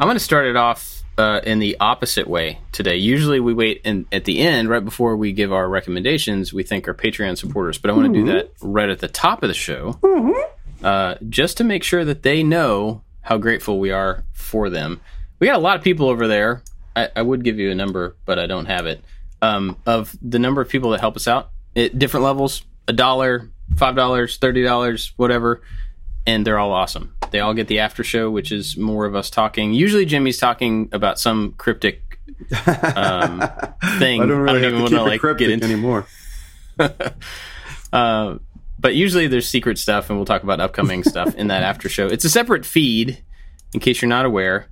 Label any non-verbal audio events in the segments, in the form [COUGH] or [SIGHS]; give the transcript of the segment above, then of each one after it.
I'm going to start it off uh, in the opposite way today. Usually we wait in, at the end, right before we give our recommendations, we thank our Patreon supporters. But I want to do that right at the top of the show, uh, just to make sure that they know how grateful we are for them. We got a lot of people over there. I, I would give you a number, but I don't have it. Um, of the number of people that help us out at different levels a dollar, five dollars, thirty dollars, whatever. And they're all awesome. They all get the after show, which is more of us talking. Usually, Jimmy's talking about some cryptic um, [LAUGHS] thing. I don't really have to keep it like, cryptic get into. anymore. [LAUGHS] Uh, but usually there's secret stuff, and we'll talk about upcoming stuff in that after show. It's a separate feed, in case you're not aware.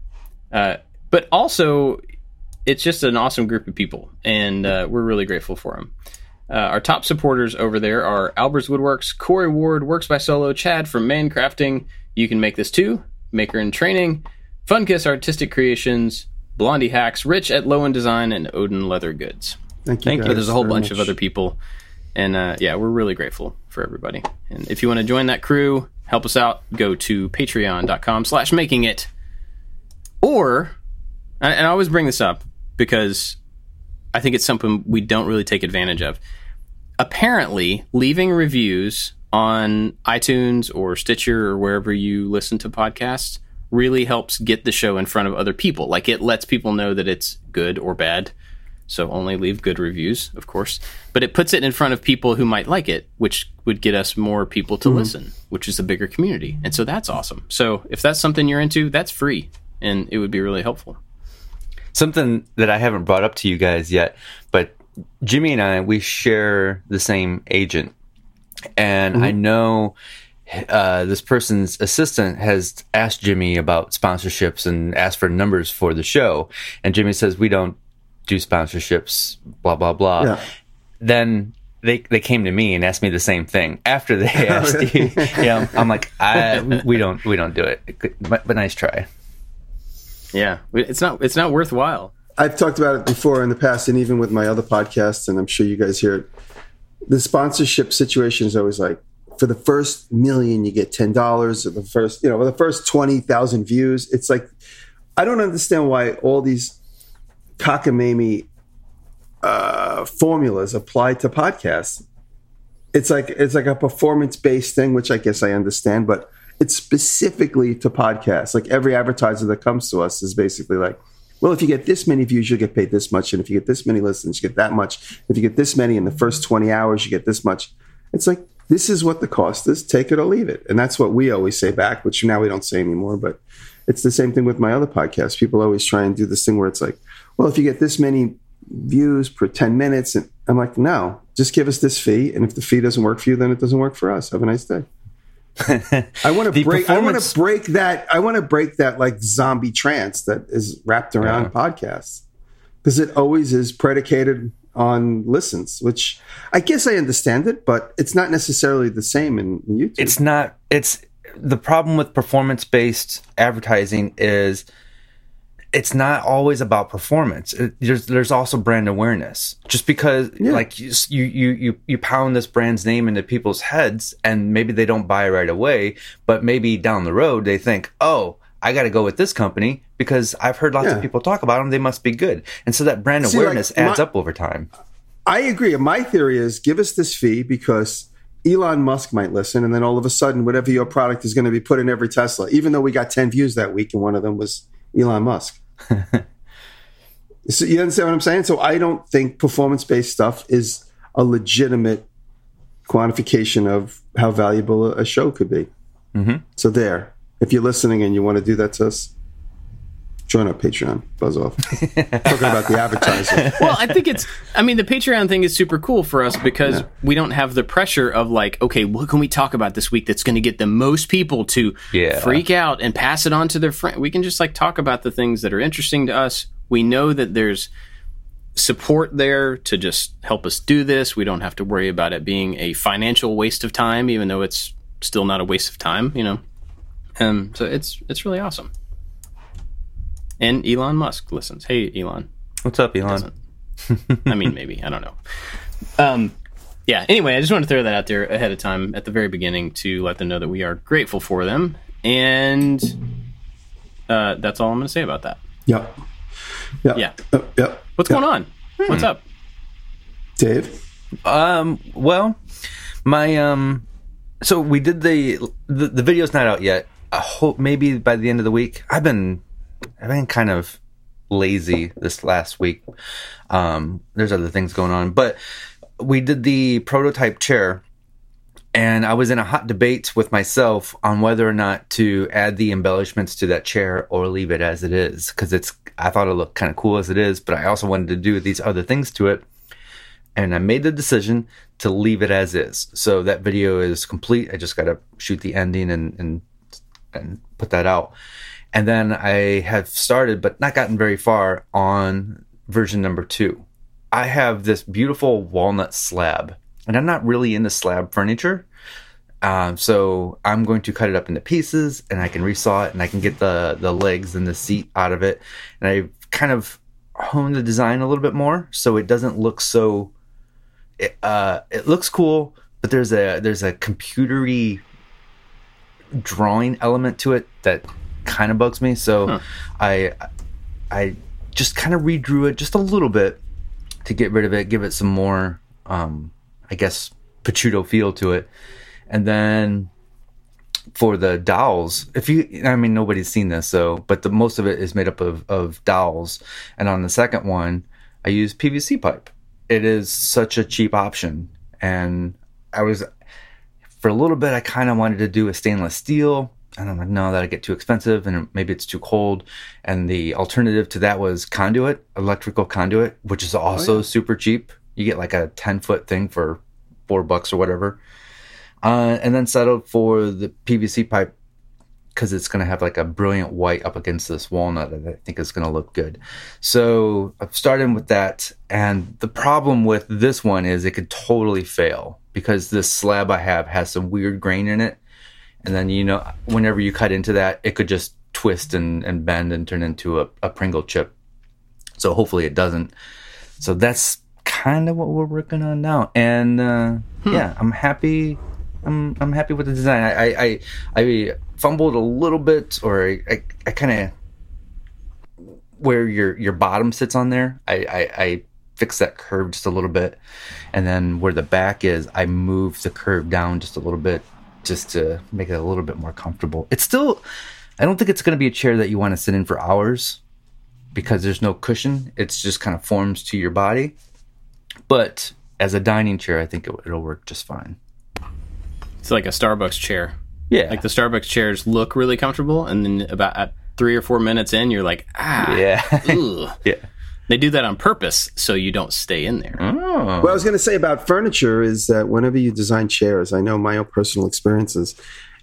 Uh, but also, it's just an awesome group of people, and uh, we're really grateful for them. Uh, our top supporters over there are Albers Woodworks, Corey Ward, Works by Solo, Chad from Mancrafting, You Can Make This Too, Maker in Training, Funkiss Artistic Creations, Blondie Hacks, Rich at Low End Design, and Odin Leather Goods. Thank you. Thank you. There's a whole very bunch of other people, and uh, yeah, we're really grateful for everybody. And if you want to join that crew, help us out, go to Patreon.com/slash Making It, or and and I always bring this up because I think it's something we don't really take advantage of. Apparently, leaving reviews on iTunes or Stitcher or wherever you listen to podcasts really helps get the show in front of other people. Like it lets people know that it's good or bad. So only leave good reviews, of course. But it puts it in front of people who might like it, which would get us more people to mm-hmm. listen, which is a bigger community. And so that's awesome. So if that's something you're into, that's free and it would be really helpful. Something that I haven't brought up to you guys yet, but Jimmy and I we share the same agent, and I know uh, this person's assistant has asked Jimmy about sponsorships and asked for numbers for the show, and Jimmy says we don't do sponsorships, blah blah blah. Yeah. Then they they came to me and asked me the same thing after they [LAUGHS] asked you. Yeah, I'm like, I we don't we don't do it, but, but nice try. Yeah, it's not it's not worthwhile. I've talked about it before in the past, and even with my other podcasts, and I'm sure you guys hear it. The sponsorship situation is always like for the first million, you get ten dollars. Or the first, you know, the first twenty thousand views, it's like I don't understand why all these cockamamie uh, formulas apply to podcasts. It's like it's like a performance based thing, which I guess I understand, but it's specifically to podcasts. Like every advertiser that comes to us is basically like, well, if you get this many views, you'll get paid this much, and if you get this many listens, you get that much. If you get this many in the first twenty hours, you get this much. It's like this is what the cost is. Take it or leave it, and that's what we always say back, which now we don't say anymore. But it's the same thing with my other podcasts. People always try and do this thing where it's like, well, if you get this many views per 10 minutes. And I'm like, no, just give us this fee. And if the fee doesn't work for you, then it doesn't work for us. Have a nice day. I want [LAUGHS] to break. I want to break that. I want to break that like zombie trance that is wrapped around podcasts because it always is predicated on listens, which I guess I understand it, but it's not necessarily the same in, in YouTube. it's not it's the problem with performance based advertising is it's not always about performance it, there's there's also brand awareness just because like you, you you you you pound this brand's name into people's heads and maybe they don't buy right away but maybe down the road they think oh I got to go with this company because I've heard lots Yeah. of people talk about them. They must be good, and so that brand See, like, awareness adds my- up over time. I agree. My theory is give us this fee because Elon Musk might listen, and then all of a sudden, whatever your product is going to be put in every Tesla, even though we got 10 views that week, and one of them was Elon Musk. [LAUGHS] so you understand what I'm saying? So I don't think performance based stuff is a legitimate quantification of how valuable a show could be. Mm-hmm. So there. If you're listening and you want to do that to us, join our Patreon. Buzz off. Talking about the [LAUGHS] advertising. well, I think it's. I mean, the Patreon thing is super cool for us because we don't have the pressure of like, okay, what can we talk about this week that's going to get the most people to Yeah. freak out and pass it on to their friend? We can just like talk about the things that are interesting to us. We know that there's support there to just help us do this. We don't have to worry about it being a financial waste of time, even though it's still not a waste of time. You know, um, so it's it's really awesome. And Elon Musk listens. Hey, Elon. What's up, Elon? I mean, maybe I don't know. Um, yeah. Anyway, I just want to throw that out there ahead of time at the very beginning to let them know that we are grateful for them. And uh, that's all I'm going to say about that. Yep. Yep. Yeah. Yep. yep. What's Yep. going on? What's up? Dave? Um. Well, my um. So we did the the, the video's not out yet. I hope maybe by the end of the week. I've been I've been kind of lazy this last week. Um. There's other things going on, but we did the prototype chair. And I was in a hot debate with myself on whether or not to add the embellishments to that chair or leave it as it is. Cause it's, I thought it looked kind of cool as it is, but I also wanted to do these other things to it and I made the decision to leave it as is. So that video is complete. I just got to shoot the ending and, and and put that out. And then I have started, but not gotten very far on version number two. I have this beautiful walnut slab, and I'm not really into slab furniture. Um, so I'm going to cut it up into pieces, and I can resaw it, and I can get the the legs and the seat out of it. And I kind of honed the design a little bit more, so it doesn't look so it, uh, it looks cool, but there's a there's a computery drawing element to it that kind of bugs me. So I I just kind of redrew it just a little bit to get rid of it, give it some more um, I guess prosciutto feel to it, and then for the dowels, if you, I mean, nobody's seen this, so, but the most of it is made up of, of dowels. And on the second one, I use PVC pipe. It is such a cheap option. And I was, for a little bit, I kind of wanted to do a stainless steel. And I'm like, no, that'd get too expensive and maybe it's too cold. And the alternative to that was conduit, electrical conduit, which is also super cheap. You get like a 10 foot thing for four bucks or whatever. Uh, and then settled for the PVC pipe because it's going to have like a brilliant white up against this walnut that I think is going to look good. So I've started with that. And the problem with this one is it could totally fail because this slab I have has some weird grain in it. And then, you know, whenever you cut into that, it could just twist and, and bend and turn into a, a Pringle chip. So hopefully it doesn't. So that's kind of what we're working on now. And uh, yeah, I'm happy. I'm I'm happy with the design. I I, I, I fumbled a little bit, or I I, I kind of where your your bottom sits on there. I, I I fixed that curve just a little bit, and then where the back is, I move the curve down just a little bit, just to make it a little bit more comfortable. It's still, I don't think it's going to be a chair that you want to sit in for hours, because there's no cushion. It's just kind of forms to your body, but as a dining chair, I think it, it'll work just fine. It's like a Starbucks chair. Yeah, Like the Starbucks chairs look really comfortable, and then about at three or four minutes in, you're like, ah, yeah, [LAUGHS] yeah. They do that on purpose so you don't stay in there. Oh. What I was going to say about furniture is that whenever you design chairs, I know my own personal experiences,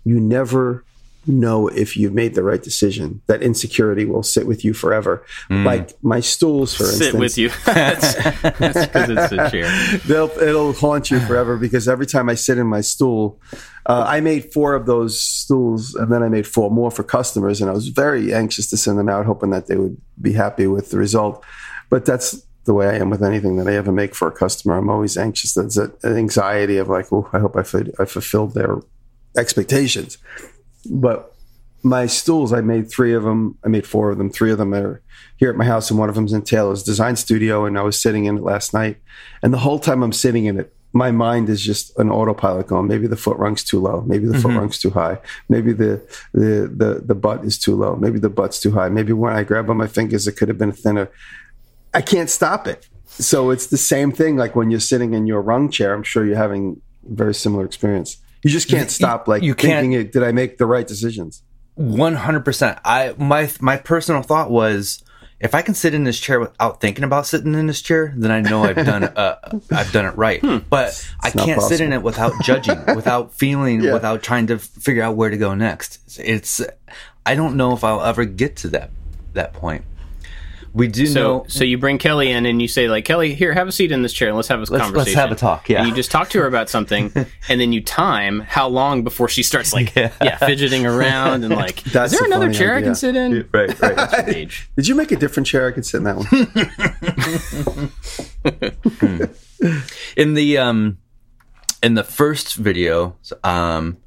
you never know if you've made the right decision. That insecurity will sit with you forever. Like my stools, for Sit instance. Sit with you. [LAUGHS] that's because it's a chair. They'll, it'll haunt you forever because every time I sit in my stool, uh, I made four of those stools and then I made four more for customers. And I was very anxious to send them out, hoping that they would be happy with the result. But that's the way I am with anything that I ever make for a customer. I'm always anxious. There's an anxiety of like, oh, I hope I, I fulfilled their expectations. But my stools, I made three of them. I made four of them. Three of them are here at my house, and one of them's in Taylor's design studio. And I was sitting in it last night. And the whole time I'm sitting in it, my mind is just an autopilot going. Maybe the foot rung's too low. Maybe the foot mm-hmm. rung's too high. Maybe the, the the the butt is too low. Maybe the butt's too high. Maybe when I grab on my fingers, it could have been a thinner. I can't stop it. So it's the same thing. Like when you're sitting in your rung chair, I'm sure you're having a very similar experience. You just can't stop. Like you can't- thinking, did I make the right decisions? One hundred percent. I my my personal thought was, if I can sit in this chair without thinking about sitting in this chair, then I know I've done uh, [LAUGHS] I've done it right. But I can't sit in it without judging, [LAUGHS] without feeling, Yeah. without trying to figure out where to go next. It's I don't know if I'll ever get to that that point. We do So, know. so you bring Kelly in and you say, like, Kelly, here, have a seat in this chair and let's have a conversation. let's have a talk. Yeah. And you just talk to her about something, [LAUGHS] and then you time how long before she starts like, yeah, fidgeting around and like, [LAUGHS] That's is there another funny chair I can sit in? right. Right. That's age. [LAUGHS] Did you make a different chair? I could sit in that one. in the um in the first video um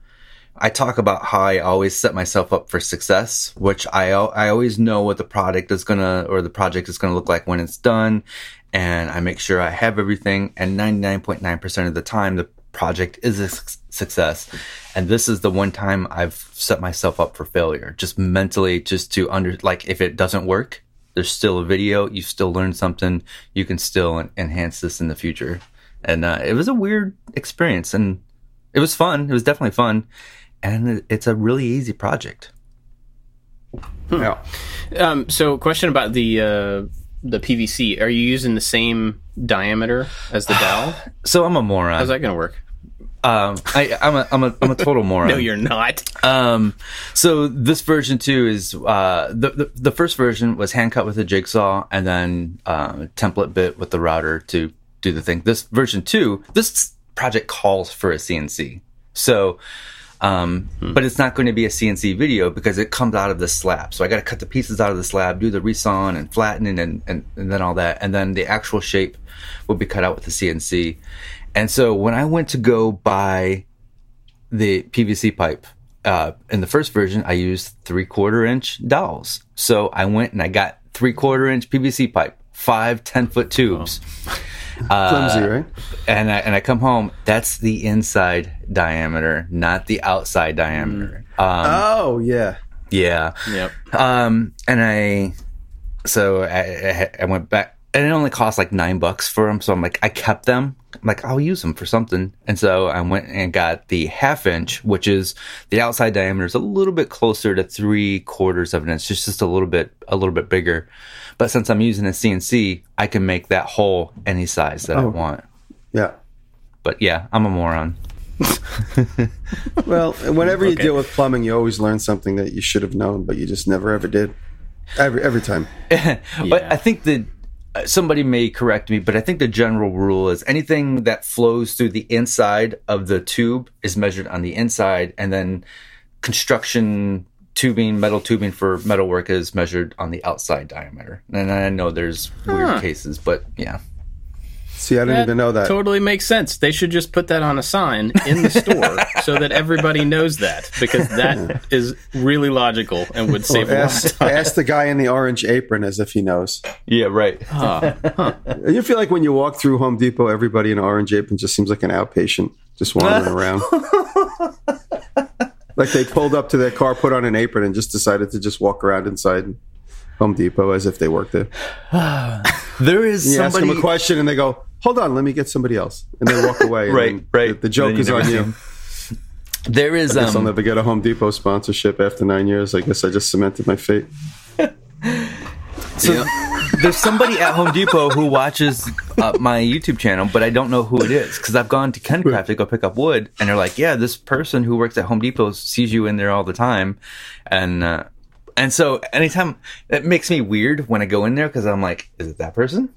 I talk about how I always set myself up for success, which I I always know what the product is gonna or the project is gonna look like when it's done, and I make sure I have everything. And ninety nine point nine percent of the time, the project is a success. And this is the one time I've set myself up for failure, just mentally, just to under like if it doesn't work, there's still a video, you still learn something, you can still enhance this in the future. And uh, it was a weird experience, and it was fun. It was definitely fun, and it's a really easy project. Hmm. Yeah. Um, so, question about the uh, the PVC. Are you using the same diameter as the dowel? [SIGHS] so I'm a moron. How's that going to work? Um, I, I'm a I'm a I'm a total [LAUGHS] moron. no, you're not. Um, so this version two is uh the, the, the first version was hand cut with a jigsaw and then uh, template bit with the router to do the thing. This version two, this project calls for a CNC. So, um, hmm. but it's not going to be a CNC video because it comes out of the slab. So I got to cut the pieces out of the slab, do the resawing and flattening and, and, and then all that. And then the actual shape will be cut out with the CNC. And so when I went to go buy the PVC pipe, uh, in the first version, I used three quarter inch dowels. So I went and I got three quarter inch PVC pipe, five 10 foot tubes. Oh. Uh, Flimsy, right? And I, and I come home. That's the inside diameter, not the outside diameter. Mm. Um, oh yeah, yeah. Yep. Um, and I, so I, I went back, and it only cost like nine bucks for them. So I'm like, I kept them I'm like, I'll use them for something. And so I went and got the half inch, which is the outside diameter is a little bit closer to three quarters of an inch, just just a little bit, a little bit bigger. But since I'm using a CNC, I can make that hole any size that oh, I want. Yeah. But yeah, I'm a moron. [LAUGHS] well, whenever you okay. deal with plumbing, you always learn something that you should have known, but you just never ever did. Every every time. [LAUGHS] but yeah. I think that uh, somebody may correct me, but I think the general rule is anything that flows through the inside of the tube is measured on the inside, and then construction tubing, metal tubing for metal work is measured on the outside diameter. And I know there's weird huh. cases, but yeah. See, I didn't that even know that. Totally makes sense. They should just put that on a sign in the store [LAUGHS] so that everybody knows that because that [LAUGHS] is really logical and would save well, ask, a lot of time. Ask the guy in the orange apron as if he knows. Yeah, right. Huh. Huh. You feel like when you walk through Home Depot, everybody in orange apron just seems like an outpatient just wandering [LAUGHS] around. Like they pulled up to their car, put on an apron, and just decided to just walk around inside Home Depot as if they worked there. [SIGHS] there is you somebody... ask them a question and they go, hold on, let me get somebody else, and they walk away. right, right. The, the joke is on you. There is. I guess um, I'll never get a Home Depot sponsorship after nine years. I guess I just cemented my fate. [LAUGHS] so yeah. [LAUGHS] there's somebody at Home Depot who watches uh, my YouTube channel, but I don't know who it is because I've gone to KenCraft to go pick up wood, and they're like, "Yeah, this person who works at Home Depot sees you in there all the time," and uh, and so anytime it makes me weird when I go in there because I'm like, "Is it that person?"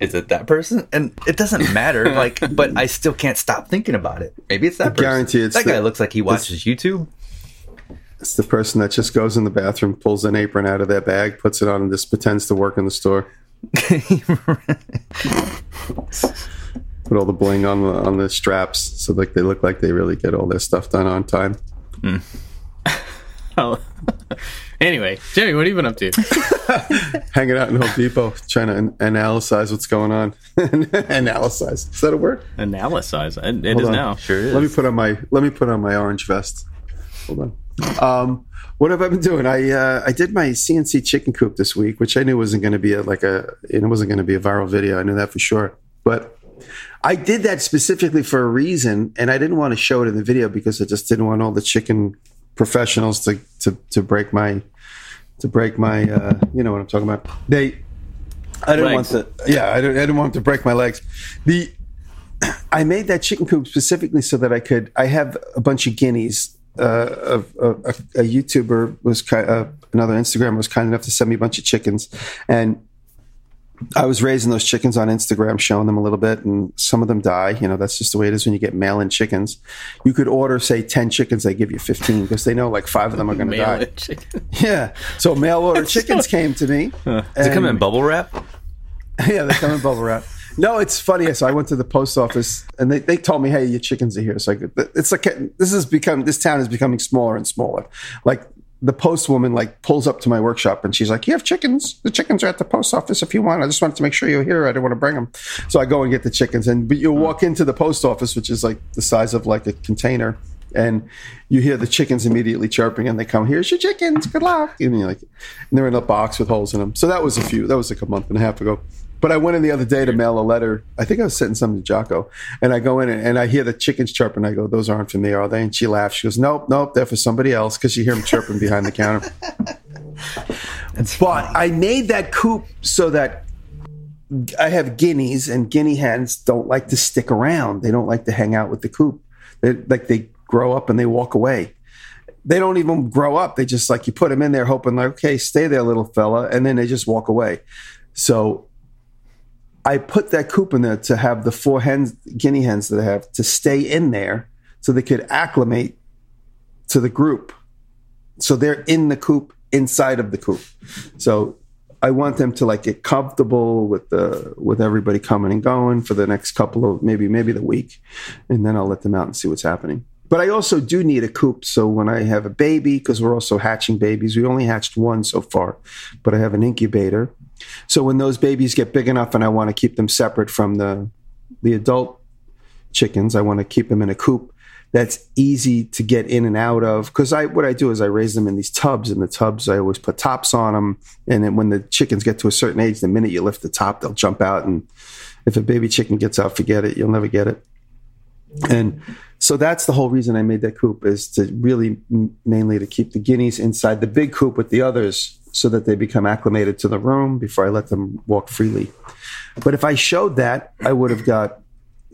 is it that person? And it doesn't matter. like, but I still can't stop thinking about it. Maybe it's that I person. Guarantee it's that the, guy looks like he watches YouTube. It's the person that just goes in the bathroom, pulls an apron out of their bag, puts it on, and just pretends to work in the store. [LAUGHS] Put all the bling on the on the straps, so like they look like they really get all their stuff done on time. Mm. [LAUGHS] oh. Anyway, Jimmy, what have you been up to? [LAUGHS] Hanging out in Home Depot, trying to an- analyze what's going on. analyze is that a word? Analyze it, it is on. now. Sure is. Let me put on my let me put on my orange vest. Hold on. Um, what have I been doing? I uh, I did my CNC chicken coop this week, which I knew wasn't going to be a, like a it wasn't going to be a viral video. I knew that for sure, but I did that specifically for a reason, and I didn't want to show it in the video because I just didn't want all the chicken professionals to to to break my to break my uh, you know what I'm talking about. They I didn't legs. want to yeah I didn't, I didn't want to break my legs. The [CLEARS THROAT] I made that chicken coop specifically so that I could. I have a bunch of guineas. Uh, a, a, a, YouTuber was kind, uh, another Instagram was kind enough to send me a bunch of chickens, and I was raising those chickens on Instagram, showing them a little bit, and some of them die. You know, that's just the way it is when you get mail in chickens. You could order, say, 10 chickens, they give you 15 because they know like five of them are going to die. Chicken. [LAUGHS] Yeah. So mail order [LAUGHS] chickens came to me. Huh. Does it come in bubble wrap? [LAUGHS] yeah, they come in bubble wrap. No, it's funny. So I went to the post office and they, they told me, "Hey, your chickens are here." So I could, it's like this has become this town is becoming smaller and smaller. Like the post woman like pulls up to my workshop and she's like, "You have chickens? The chickens are at the post office if you want. I just wanted to make sure you're here. I didn't want to bring them." So I go and get the chickens, and but you hmm. walk into the post office, which is like the size of like a container, and you hear the chickens immediately chirping, and they come, "Here's your chickens. Good luck." And you're like, and they're in a box with holes in them. So that was a few. That was like a month and a half ago. But I went in the other day to mail a letter. I think I was sending something to Jocko, and I go in and, and I hear the chickens chirping. I go, "Those aren't for me, are they?" And she laughs. She goes, "Nope, nope, they're for somebody else." Because you hear them chirping behind the counter. [LAUGHS] but I made that coop so that I have guineas, and guinea hens don't like to stick around. They don't like to hang out with the coop. They like they grow up and they walk away. They don't even grow up. They just like you put them in there, hoping like, okay, stay there, little fella, and then they just walk away. So I put that coop in there to have the four hens, guinea hens that I have, to stay in there so they could acclimate to the group. So they're in the coop inside of the coop. So I want them to like get comfortable with the with everybody coming and going for the next couple of maybe maybe the week, and then I'll let them out and see what's happening. But I also do need a coop. So when I have a baby, because we're also hatching babies, we only hatched one so far, but I have an incubator so when those babies get big enough and I want to keep them separate from the the adult chickens, I want to keep them in a coop that's easy to get in and out of. Because I what I do is I raise them in these tubs, and the tubs I always put tops on them. And then when the chickens get to a certain age, the minute you lift the top, they'll jump out. And if a baby chicken gets out, forget it. You'll never get it. And so that's the whole reason I made that coop is to really mainly to keep the guineas inside the big coop with the others so that they become acclimated to the room before I let them walk freely. But if I showed that, I would have got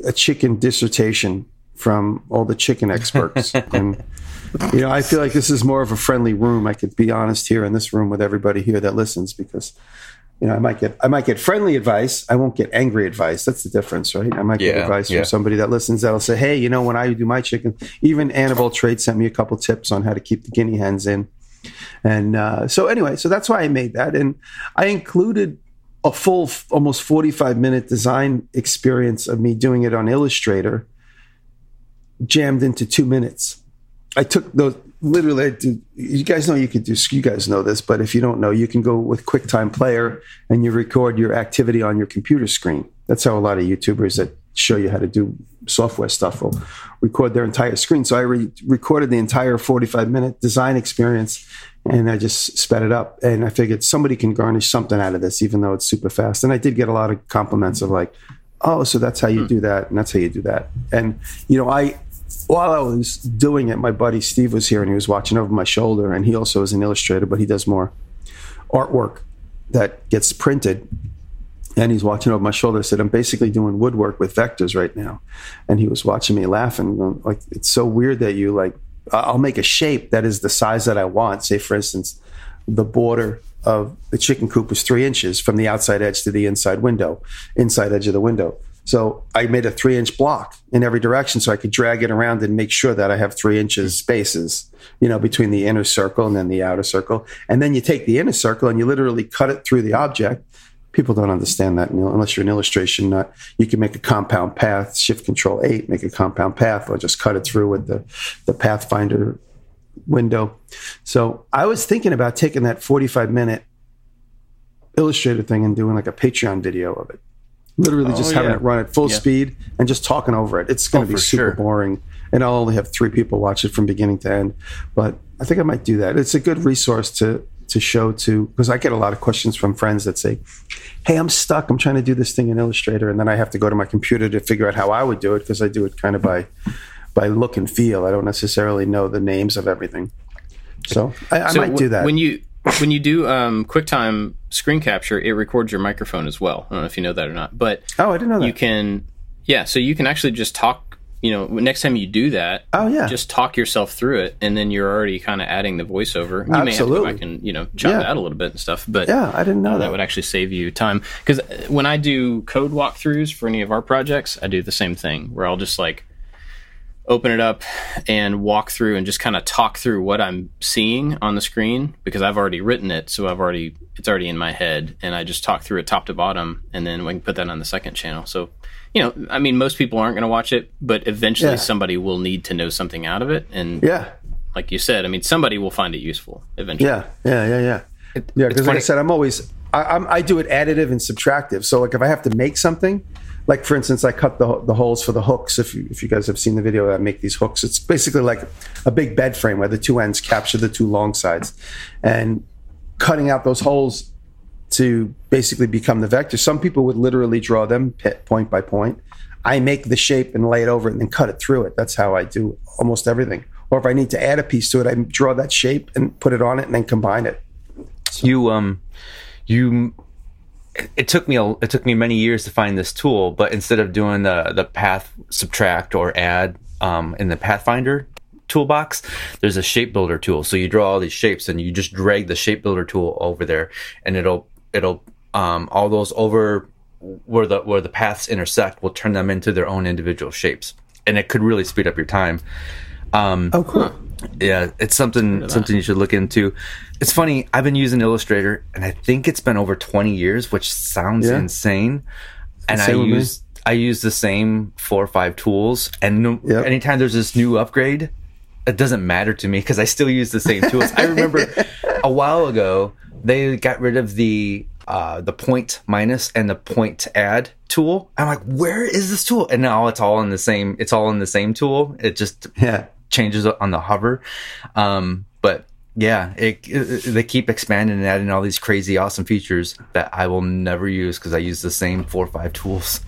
a chicken dissertation from all the chicken experts. [LAUGHS] and, you know, I feel like this is more of a friendly room. I could be honest here in this room with everybody here that listens because, you know, I might get I might get friendly advice. I won't get angry advice. That's the difference, right? I might get advice yeah. from somebody that listens that'll say, "Hey, you know, when I do my chicken, even Annabelle Trade sent me a couple tips on how to keep the guinea hens in." And uh, so, anyway, so that's why I made that. And I included a full, almost 45 minute design experience of me doing it on Illustrator jammed into two minutes. I took those literally. I you guys know you could do. You guys know this, but if you don't know, you can go with QuickTime Player and you record your activity on your computer screen. That's how a lot of YouTubers that show you how to do software stuff will record their entire screen. So I re- recorded the entire 45 minute design experience and I just sped it up. And I figured somebody can garnish something out of this, even though it's super fast. And I did get a lot of compliments of like, oh, so that's how you hmm. do that. And that's how you do that. And, you know, I, while I was doing it, my buddy Steve was here and he was watching over my shoulder. And he also is an illustrator, but he does more artwork that gets printed and he's watching over my shoulder. I said, I'm basically doing woodwork with vectors right now. And he was watching me laughing. Like, it's so weird that you like, I'll make a shape that is the size that I want. Say, for instance, the border of the chicken coop was three inches from the outside edge to the inside window, inside edge of the window. So I made a three inch block in every direction so I could drag it around and make sure that I have three inches spaces, you know, between the inner circle and then the outer circle. And then you take the inner circle and you literally cut it through the object people don't understand that unless you're an illustration nut. You can make a compound path, shift control eight, make a compound path, or just cut it through with the, the Pathfinder window. So I was thinking about taking that 45 minute illustrator thing and doing like a Patreon video of it. Literally oh, just having yeah. it run at full yeah. speed and just talking over it. It's going to oh, be super sure. boring. And I'll only have three people watch it from beginning to end. But I think I might do that. It's a good resource to to show to because I get a lot of questions from friends that say, "Hey, I'm stuck. I'm trying to do this thing in Illustrator, and then I have to go to my computer to figure out how I would do it because I do it kind of by by look and feel. I don't necessarily know the names of everything. So I, I so might do that when you when you do um, QuickTime screen capture. It records your microphone as well. I don't know if you know that or not, but oh, I didn't know that. You can, yeah. So you can actually just talk you know, next time you do that, oh yeah, just talk yourself through it, and then you're already kind of adding the voiceover. You Absolutely. may have to go back and you know chop yeah. that a little bit and stuff. But yeah, I didn't know uh, that. that would actually save you time because when I do code walkthroughs for any of our projects, I do the same thing where I'll just like open it up and walk through and just kind of talk through what I'm seeing on the screen because I've already written it, so I've already it's already in my head, and I just talk through it top to bottom, and then we can put that on the second channel. So, you know, I mean, most people aren't going to watch it, but eventually Yeah. somebody will need to know something out of it, and Yeah. like you said, I mean, somebody will find it useful eventually. Yeah, yeah, yeah, yeah. yeah, because like I said, I'm always I, I'm, I do it additive and subtractive. So like if I have to make something, like for instance, I cut the the holes for the hooks. If you if you guys have seen the video, I make these hooks. It's basically like a big bed frame where the two ends capture the two long sides, and cutting out those holes to basically become the vector. Some people would literally draw them point by point. I make the shape and lay it over it and then cut it through it. That's how I do almost everything. Or if I need to add a piece to it, I draw that shape and put it on it and then combine it. you um you it- it took me a, it took me many years to find this tool but instead of doing the the path subtract or add um, in the pathfinder toolbox there's a shape builder tool so you draw all these shapes and you just drag the shape builder tool over there and it'll it'll um, all those over where the where the paths intersect will turn them into their own individual shapes and it could really speed up your time um, Oh, cool. yeah, it's something something you should look into. It's funny. I've been using Illustrator, and I think it's been over twenty years, which sounds Yeah. insane. And I Same with me. use I use the same four or five tools, and no, Yep. anytime there's this new upgrade, it doesn't matter to me because I still use the same tools. I remember [LAUGHS] a while ago they got rid of the uh, the point minus and the point add tool. I'm like, where is this tool? And now it's all in the same. It's all in the same tool. It just Yeah. changes on the hover. Um, but yeah, it, it- they keep expanding and adding all these crazy, awesome features that I will never use because I use the same four or five tools.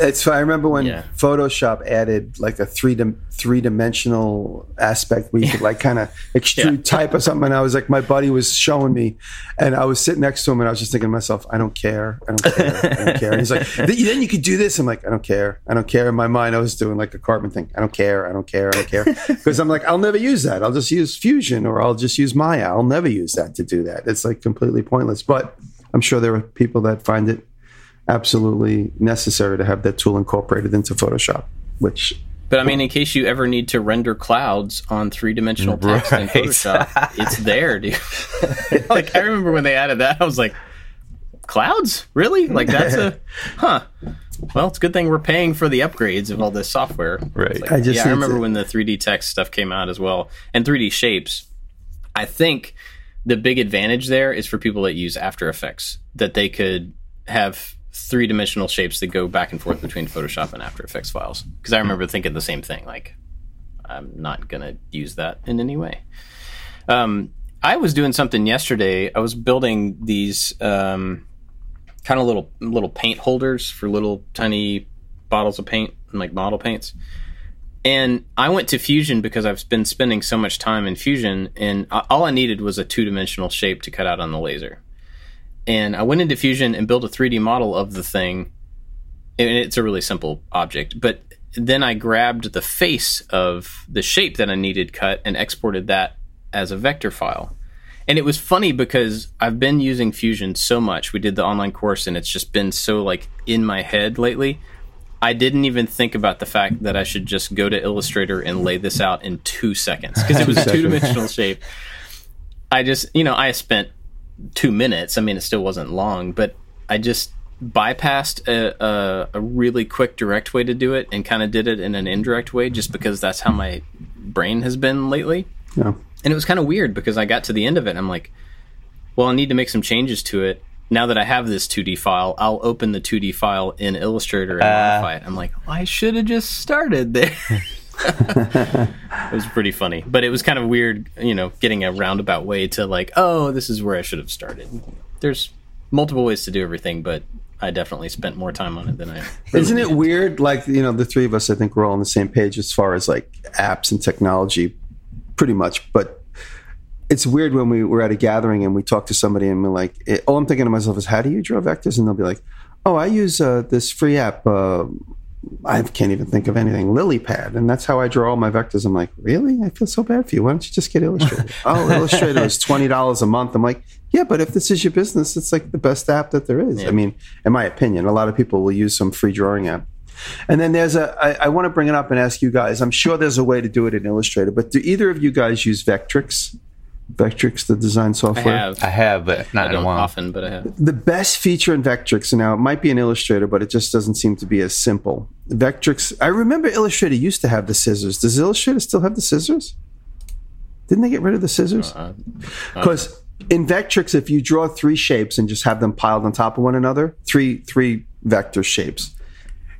It's. I remember when Yeah. Photoshop added like a three dim- three dimensional aspect where you could like kind of [LAUGHS] extrude Yeah. type or something. And I was like, my buddy was showing me, and I was sitting next to him, and I was just thinking to myself, I don't care, I don't care, I don't care. And he's like, then you could do this. I'm like, I don't care, I don't care. In my mind, I was doing like a Cartman thing. I don't care, I don't care, I don't care, [LAUGHS] because I'm like, I'll never use that. I'll just use Fusion or I'll just use Maya. I'll never use that to do that. It's like completely pointless. But I'm sure there are people that find it absolutely necessary to have that tool incorporated into Photoshop, which But I mean, in case you ever need to render clouds on three dimensional text in Photoshop, [LAUGHS] it's there, dude. [LAUGHS] like I remember when they added that, I was like, clouds? Really? Like that's a [LAUGHS] huh. Well, it's a good thing we're paying for the upgrades of all this software. Right. Like- I just yeah, I remember to- when the 3D text stuff came out as well, and 3D shapes. I think the big advantage there is for people that use After Effects that they could have three dimensional shapes that go back and forth between Photoshop and After Effects files. Because I remember thinking the same thing. Like, I'm not gonna use that in any way. Um, I was doing something yesterday. I was building these um, kind of little little paint holders for little tiny bottles of paint, like model paints. And I went to Fusion because I've been spending so much time in Fusion, and all I needed was a two dimensional shape to cut out on the laser. And I went into Fusion and built a 3D model of the thing. And it's a really simple object. But then I grabbed the face of the shape that I needed cut and exported that as a vector file. And it was funny because I've been using Fusion so much. We did the online course and it's just been so like in my head lately. I didn't even think about the fact that I should just go to Illustrator and lay this out in two seconds because it was [LAUGHS] a two dimensional shape. I just, you know, I spent two minutes. I mean, it still wasn't long, but I just bypassed a, a, a really quick direct way to do it and kind of did it in an indirect way just because that's how my brain has been lately. know, And it was kind of weird because I got to the end of it and I'm like, well, I need to make some changes to it. Now that I have this 2D file, I'll open the 2D file in Illustrator and uh. modify it. I'm like, well, I should have just started there. [LAUGHS] it was pretty funny, but it was kind of weird, you know, getting a roundabout way to like, oh, this is where I should have started. There's multiple ways to do everything, but I definitely spent more time on it than I. really isn't it weird? Like you know, the three of us, I think we're all on the same page as far as like apps and technology, pretty much. But it's weird when we were at a gathering and we talk to somebody and we're like, it, all I'm thinking to myself is, how do you draw vectors? And they'll be like, oh, I use uh, this free app. Uh, I can't even think of anything. Lily pad, and that's how I draw all my vectors. I'm like, really? I feel so bad for you. Why don't you just get Illustrator? [LAUGHS] oh, Illustrator is twenty dollars a month. I'm like, yeah, but if this is your business, it's like the best app that there is. I mean, in my opinion, a lot of people will use some free drawing app. And then there's a. I, I want to bring it up and ask you guys. I'm sure there's a way to do it in Illustrator, but do either of you guys use Vectrix? Vectrix, the design software? I software. have. I have, but not I in a don't while. often, but I have. The best feature in Vectrix, and now it might be in Illustrator, but it just doesn't seem to be as simple. Vectrix. I remember Illustrator used to have the scissors. Does Illustrator still have the scissors? Didn't they get rid of the scissors? Uh, Because in Vectrix, if you draw three shapes and just have them piled on top of one another, three three vector shapes,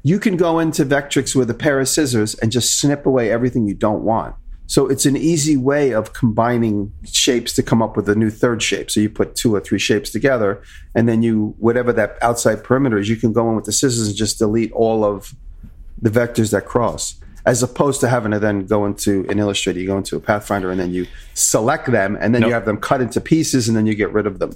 you can go into Vectrix with a pair of scissors and just snip away everything you don't want. So it's an easy way of combining shapes to come up with a new third shape. So you put two or three shapes together, and then you whatever that outside perimeter is, you can go in with the scissors and just delete all of the vectors that cross. As opposed to having to then go into an Illustrator, you go into a Pathfinder, and then you select them, and then you have them cut into pieces, and then you get rid of them.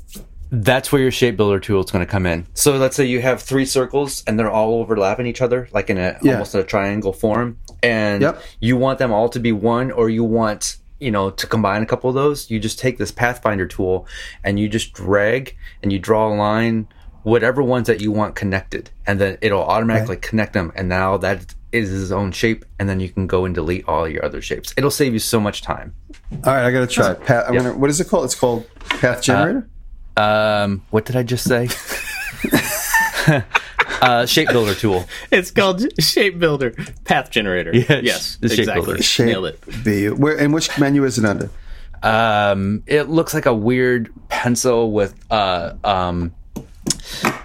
That's where your shape builder tool is going to come in. So let's say you have three circles and they're all overlapping each other, like in a Yeah. almost a triangle form, and Yep. you want them all to be one, or you want you know to combine a couple of those. You just take this Pathfinder tool and you just drag and you draw a line, whatever ones that you want connected, and then it'll automatically connect them. And now that is its own shape, and then you can go and delete all your other shapes. It'll save you so much time. All right, I got to try. Path, I'm gonna, what is it called? It's called Path uh, Generator. Um, what did I just say? [LAUGHS] uh, shape builder tool. It's called Shape Builder Path Generator. Yes, yes, the Shape exactly. Builder. Shape Nailed it. Bu- Where and which menu is it under? Um, it looks like a weird pencil with uh um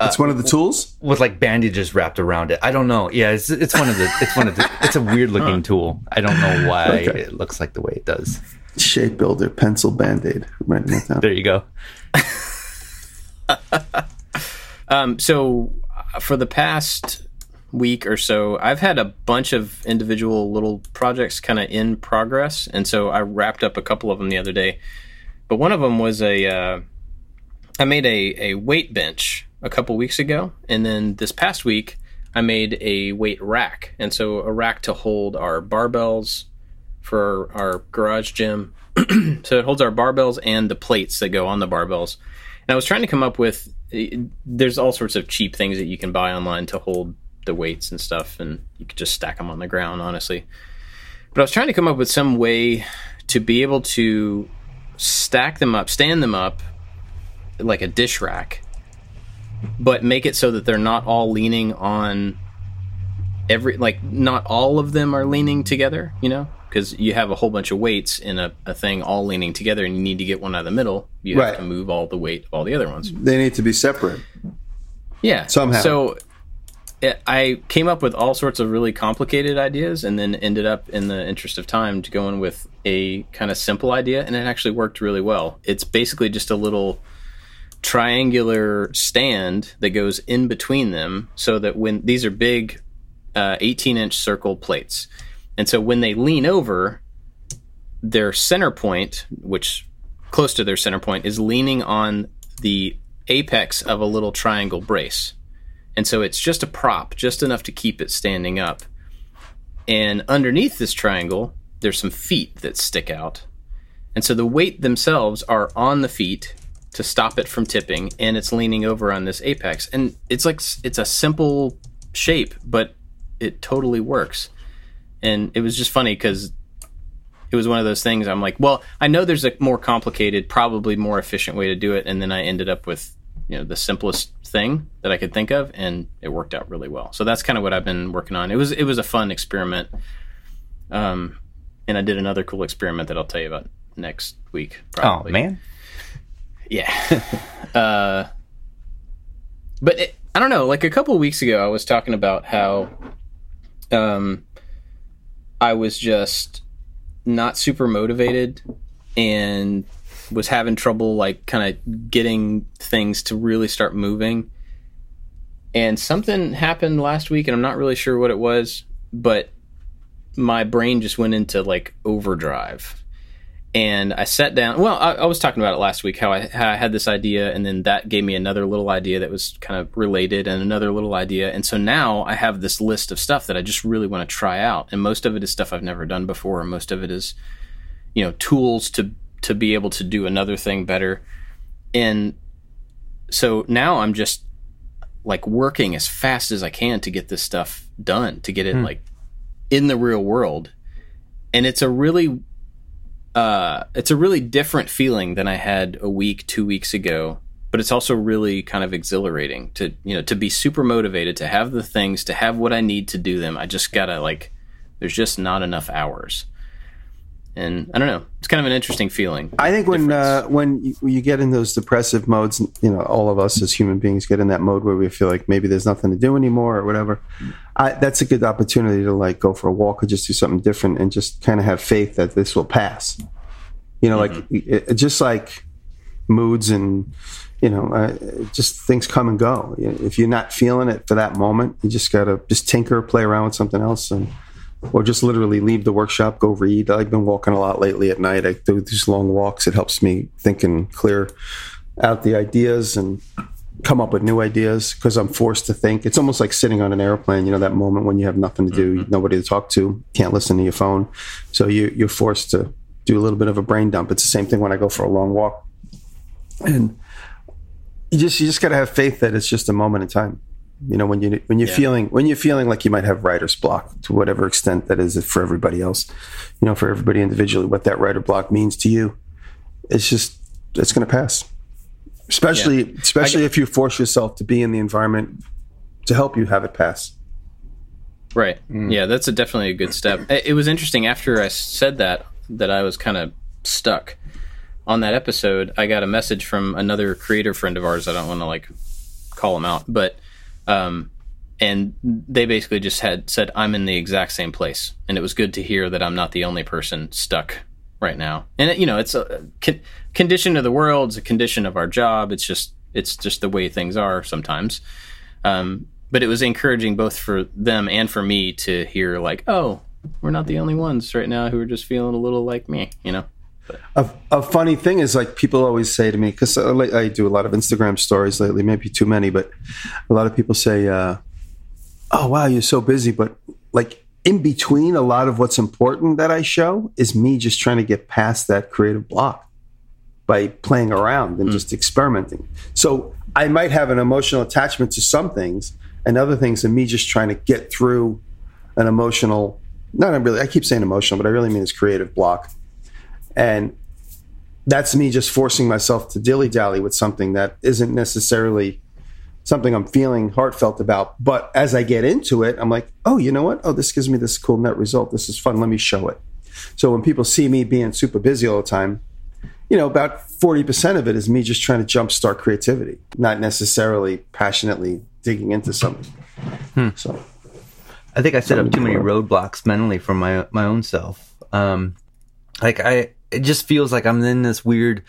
It's one of the tools. with like bandages wrapped around it. I don't know. Yeah, it's it's one of the it's one of the it's a weird looking tool. I don't know why Okay. it looks like the way it does. Shape Builder pencil band aid. Writing that down. There you go. [LAUGHS] [LAUGHS] Um, so uh, for the past week or so, I've had a bunch of individual little projects kind of in progress, and so I wrapped up a couple of them the other day. But one of them was a uh, I made a a weight bench a couple weeks ago, and then this past week I made a weight rack, and so a rack to hold our barbells for our, our garage gym. [CLEARS THROAT] so it holds our barbells and the plates that go on the barbells. I was trying to come up with. Eh, there's all sorts of cheap things that you can buy online to hold the weights and stuff, and you could just stack them on the ground, honestly. But I was trying to come up with some way to be able to stack them up, stand them up like a dish rack, but make it so that they're not all leaning on every like not all of them are leaning together, you know? Because you have a whole bunch of weights in a, a thing all leaning together and you need to get one out of the middle. You have to move all the weight of all the other ones. They need to be separate. Yeah. Somehow. So it, I came up with all sorts of really complicated ideas and then ended up, in the interest of time, to go in with a kind of simple idea, and it actually worked really well. It's basically just a little triangular stand that goes in between them so that when these are big uh, 18 inch circle plates. And so when they lean over, their center point, which close to their center point, is leaning on the apex of a little triangle brace. And so it's just a prop, just enough to keep it standing up. And underneath this triangle, there's some feet that stick out. And so the weight themselves are on the feet to stop it from tipping, and it's leaning over on this apex. And it's like it's a simple shape, but it totally works. And it was just funny because it was one of those things I'm like, well, I know there's a more complicated, probably more efficient way to do it, and then I ended up with you know the simplest thing that I could think of, and it worked out really well. So that's kind of what I've been working on. It was it was a fun experiment, um, and I did another cool experiment that I'll tell you about next week. Oh man. Yeah. [LAUGHS] uh, but it, I don't know. Like a couple of weeks ago, I was talking about how um, I was just not super motivated and was having trouble, like, kind of getting things to really start moving. And something happened last week, and I'm not really sure what it was, but my brain just went into like overdrive and I sat down. Well, I, I was talking about it last week how I, how I had this idea, and then that gave me another little idea that was kind of related, and another little idea, and so now I have this list of stuff that I just really want to try out, and most of it is stuff I've never done before, and most of it is, you know, tools to to be able to do another thing better, and so now I'm just like working as fast as I can to get this stuff done, to get it hmm. like in the real world. And it's a really uh it's a really different feeling than I had a week, 2 weeks ago, but it's also really kind of exhilarating to, you know, to be super motivated to have the things, to have what I need to do them. I just got to like there's just not enough hours. And I don't know. It's kind of an interesting feeling. I think when uh, when you, you get in those depressive modes, you know, all of us as human beings get in that mode where we feel like maybe there's nothing to do anymore or whatever. I, that's a good opportunity to like go for a walk or just do something different and just kind of have faith that this will pass. You know, like it, just like moods and you know, uh, just things come and go. If you're not feeling it for that moment, you just gotta just tinker, play around with something else, and or just literally leave the workshop, go read. I've been walking a lot lately at night. I do these long walks. It helps me think and clear out the ideas and come up with new ideas because I'm forced to think. It's almost like sitting on an airplane, you know, that moment when you have nothing to do, mm-hmm. nobody to talk to, can't listen to your phone. So you, you're forced to do a little bit of a brain dump. It's the same thing when I go for a long walk. And you just, you just got to have faith that it's just a moment in time. You know, when you when you're yeah. feeling when you're feeling like you might have writer's block to whatever extent that is for everybody else, you know, for everybody individually, what that writer block means to you, it's just it's going to pass. Especially yeah. especially get, if you force yourself to be in the environment to help you have it pass. Right. Mm. Yeah, that's a, definitely a good step. It was interesting after I said that that I was kind of stuck on that episode. I got a message from another creator friend of ours. I don't want to like call him out, but um, and they basically just had said, I'm in the exact same place. And it was good to hear that I'm not the only person stuck right now. And, it, you know, it's a con- condition of the world, it's a condition of our job. It's just, it's just the way things are sometimes. Um, but it was encouraging both for them and for me to hear, like, oh, we're not the only ones right now who are just feeling a little like me, you know? A, a, funny thing is like people always say to me because I, I, do a lot of Instagram stories lately, maybe too many, but a lot of people say, uh, "Oh wow, you're so busy," but like in between a lot of what's important that I show is me just trying to get past that creative block by playing around and mm. just experimenting. So I might have an emotional attachment to some things, and other things and me just trying to get through an emotional. Not really. I keep saying emotional, but I really mean this creative block and that's me just forcing myself to dilly dally with something that isn't necessarily something I'm feeling heartfelt about. But as I get into it, I'm like, oh, you know what? Oh, this gives me this cool net result. This is fun. Let me show it. So when people see me being super busy all the time, you know, about 40% of it is me just trying to jumpstart creativity, not necessarily passionately digging into something. Hmm. So I think I set up too many roadblocks mentally for my my own self. Um, like I it just feels like I'm in this weird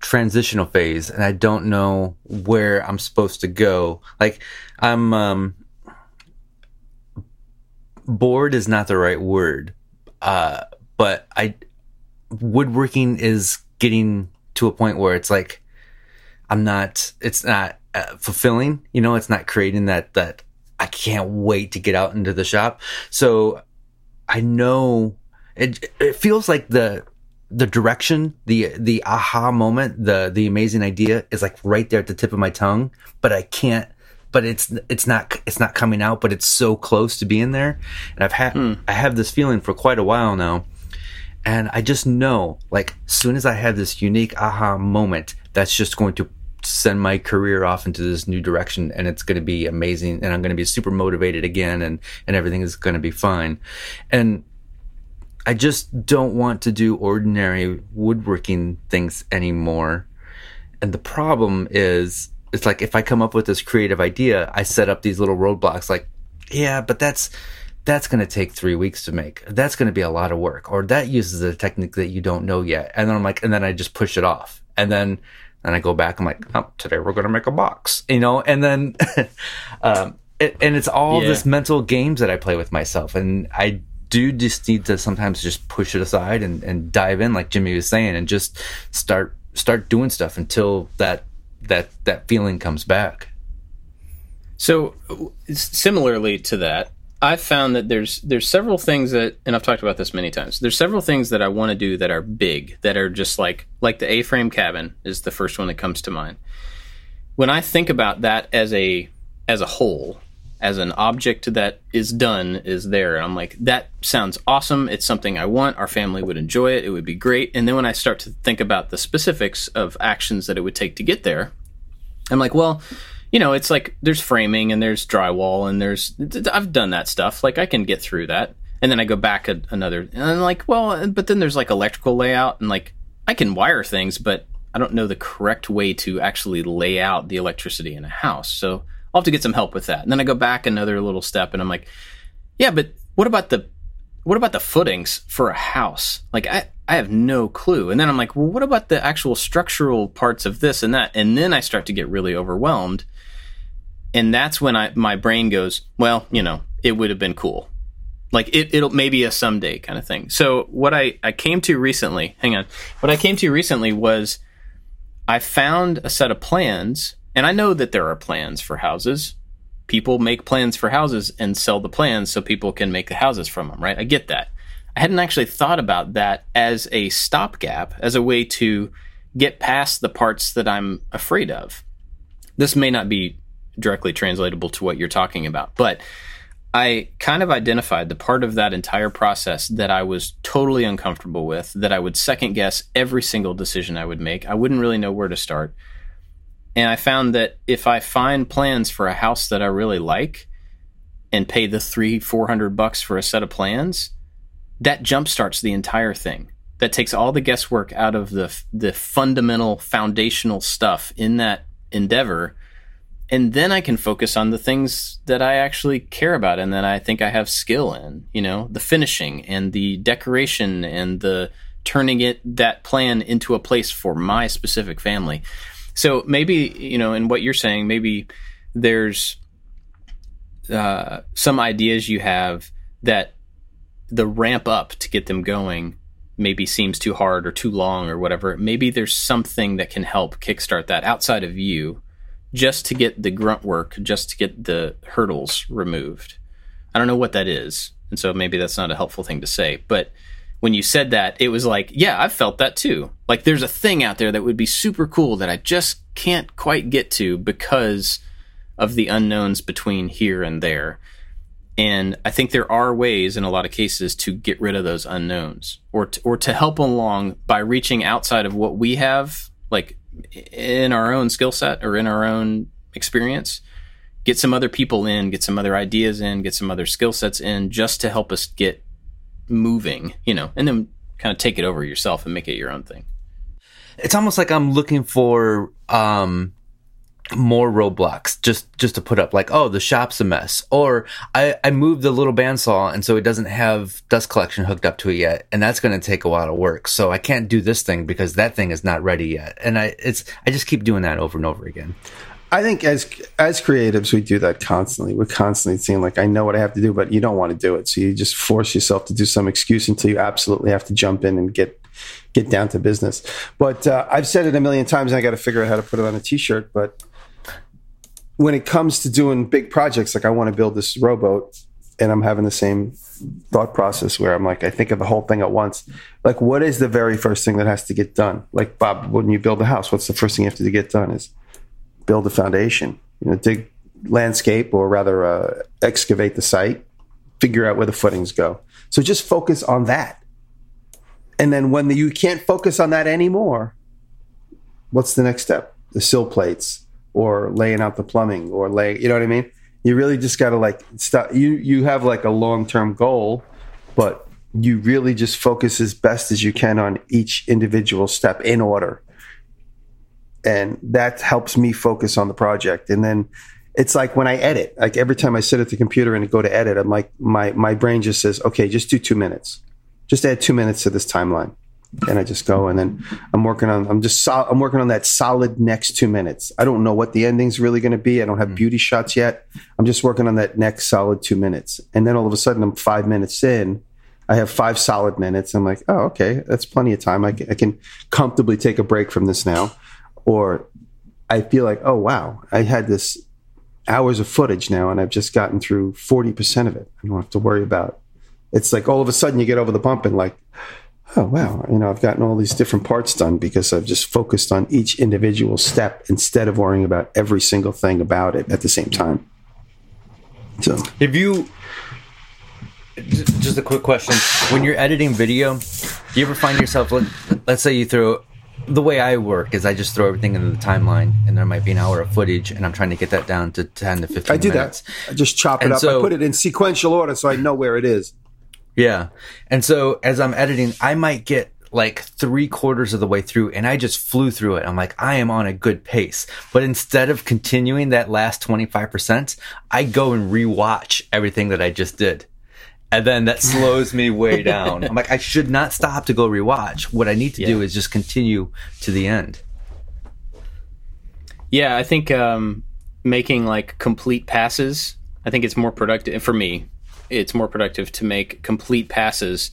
transitional phase and I don't know where I'm supposed to go. Like I'm um bored is not the right word. Uh but I woodworking is getting to a point where it's like I'm not it's not uh, fulfilling, you know, it's not creating that that I can't wait to get out into the shop. So I know it it feels like the the direction, the the aha moment, the the amazing idea is like right there at the tip of my tongue, but I can't. But it's it's not it's not coming out, but it's so close to being there. And I've had hmm. I have this feeling for quite a while now, and I just know like as soon as I have this unique aha moment, that's just going to send my career off into this new direction and it's going to be amazing and I'm going to be super motivated again and and everything is going to be fine. And I just don't want to do ordinary woodworking things anymore. And the problem is, it's like if I come up with this creative idea, I set up these little roadblocks like, yeah, but that's that's going to take three weeks to make. That's going to be a lot of work, or that uses a technique that you don't know yet. And then I'm like, and then I just push it off, and then and I go back. I'm like, oh, today we're going to make a box, you know, and then, [LAUGHS] um, it, and it's all yeah. this mental games that I play with myself, and I do just need to sometimes just push it aside and, and dive in like Jimmy was saying and just start start doing stuff until that that that feeling comes back. So similarly to that, I've found that there's there's several things that and I've talked about this many times. There's several things that I want to do that are big, that are just like like the A-frame cabin is the first one that comes to mind. When I think about that as a as a whole, as an object that is done, is there. And I'm like, that sounds awesome. It's something I want. Our family would enjoy it. It would be great. And then when I start to think about the specifics of actions that it would take to get there, I'm like, well, you know, it's like there's framing and there's drywall and there's I've done that stuff. Like I can get through that. And then I go back a, another and I'm like, well, but then there's like electrical layout and like I can wire things, but I don't know the correct way to actually lay out the electricity in a house. So I'll have to get some help with that. And then I go back another little step and I'm like, yeah, but what about the what about the footings for a house? Like I I have no clue. And then I'm like, well, what about the actual structural parts of this and that? And then I start to get really overwhelmed. And that's when I my brain goes, well, you know, it would have been cool. Like it, it'll maybe a someday kind of thing. So what I, I came to recently, hang on, what I came to recently was I found a set of plans, and I know that there are plans for houses. People make plans for houses and sell the plans so people can make the houses from them, right? I get that. I hadn't actually thought about that as a stopgap, as a way to get past the parts that I'm afraid of. This may not be directly translatable to what you're talking about, but I kind of identified the part of that entire process that I was totally uncomfortable with, that I would second guess every single decision I would make. I wouldn't really know where to start. And I found that if I find plans for a house that I really like and pay the three, four hundred bucks for a set of plans, that jumpstarts the entire thing. That takes all the guesswork out of the the fundamental foundational stuff in that endeavor and then I can focus on the things that I actually care about and that I think I have skill in, you know, the finishing and the decoration and the turning it that plan into a place for my specific family. So maybe, you know, in what you're saying, maybe there's uh, some ideas you have that the ramp up to get them going maybe seems too hard or too long or whatever. Maybe there's something that can help kickstart that outside of you just to get the grunt work, just to get the hurdles removed. I don't know what that is. And so maybe that's not a helpful thing to say. But when you said that, it was like, yeah, I've felt that too. Like there's a thing out there that would be super cool that I just can't quite get to because of the unknowns between here and there. And I think there are ways in a lot of cases to get rid of those unknowns or to, or to help along by reaching outside of what we have, like in our own skill set or in our own experience get some other people in get some other ideas in get some other skill sets in just to help us get moving you know and then kind of take it over yourself and make it your own thing. It's almost like i'm looking for um more roadblocks just just to put up like oh the shop's a mess. Or i i moved the little bandsaw and so it doesn't have dust collection hooked up to it yet and that's going to take a lot of work. So i can't do this thing because that thing is not ready yet. And i it's i just keep doing that over and over again I think as as creatives, we do that constantly. We're constantly seeing like, I know what I have to do, but you don't want to do it, so you just force yourself to do some excuse until you absolutely have to jump in and get get down to business. But uh, I've said it a million times, and I got to figure out how to put it on a T-shirt. But when it comes to doing big projects, like I want to build this rowboat, and I'm having the same thought process where I'm like, I think of the whole thing at once. Like, what is the very first thing that has to get done? Like, Bob, when you build a house, what's the first thing you have to get done? Is build a foundation. You know, dig landscape, or rather, uh, excavate the site, figure out where the footings go. So just focus on that. And then when the, you can't focus on that anymore, what's the next step? The sill plates or laying out the plumbing or lay you know what I mean? You really just got to like stop you you have like a long-term goal, but you really just focus as best as you can on each individual step in order. And that helps me focus on the project. And then it's like when I edit, like every time I sit at the computer and go to edit, I'm like my my brain just says, "Okay, just do 2 minutes. Just add 2 minutes to this timeline." and I just go and then I'm working on I'm just sol- I'm working on that solid next 2 minutes. I don't know what the ending's really going to be. I don't have mm. beauty shots yet. I'm just working on that next solid 2 minutes. And then all of a sudden I'm 5 minutes in. I have 5 solid minutes. I'm like, "Oh, okay. That's plenty of time. I can, I can comfortably take a break from this now." Or I feel like, "Oh, wow. I had this hours of footage now and I've just gotten through 40% of it. I don't have to worry about." It's like all of a sudden you get over the bump and like oh wow you know i've gotten all these different parts done because i've just focused on each individual step instead of worrying about every single thing about it at the same time So If you just a quick question, when you're editing video, do you ever find yourself? Let's say you throw. The way I work is I just throw everything into the timeline, and there might be an hour of footage, and I'm trying to get that down to ten to fifteen. I do minutes. that. I just chop it up. so- I put it in sequential order so I know where it is. Yeah. And so as I'm editing, I might get like three quarters of the way through and I just flew through it. I'm like, I am on a good pace. But instead of continuing that last 25%, I go and rewatch everything that I just did. And then that slows me way [LAUGHS] down. I'm like, I should not stop to go rewatch. What I need to do is just continue to the end. Yeah, I think um, making like complete passes. I think it's more productive for me. It's more productive to make complete passes,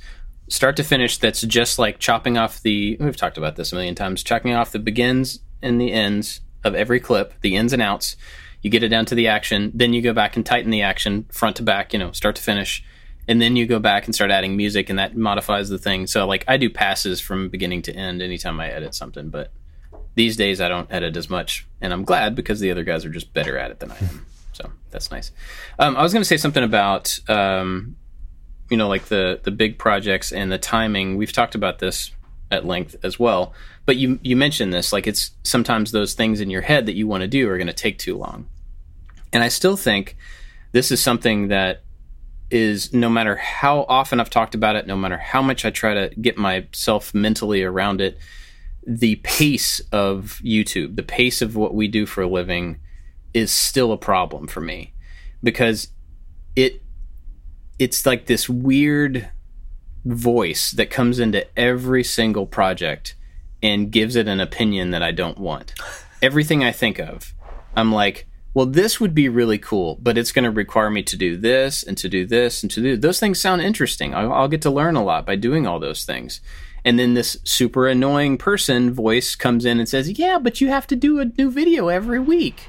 start to finish. That's just like chopping off the. We've talked about this a million times. Chopping off the begins and the ends of every clip, the ins and outs. You get it down to the action, then you go back and tighten the action front to back. You know, start to finish, and then you go back and start adding music, and that modifies the thing. So like I do passes from beginning to end anytime I edit something, but these days I don't edit as much, and I'm glad because the other guys are just better at it than I am. So that's nice. Um, I was going to say something about um, you know like the the big projects and the timing. We've talked about this at length as well, but you you mentioned this like it's sometimes those things in your head that you want to do are going to take too long, and I still think this is something that is no matter how often I've talked about it, no matter how much I try to get myself mentally around it, the pace of YouTube, the pace of what we do for a living is still a problem for me because it it's like this weird voice that comes into every single project and gives it an opinion that I don't want. [LAUGHS] Everything I think of, I'm like, well, this would be really cool, but it's going to require me to do this and to do this and to do those things. Sound interesting. I'll, I'll get to learn a lot by doing all those things. And then this super annoying person voice comes in and says, "Yeah, but you have to do a new video every week."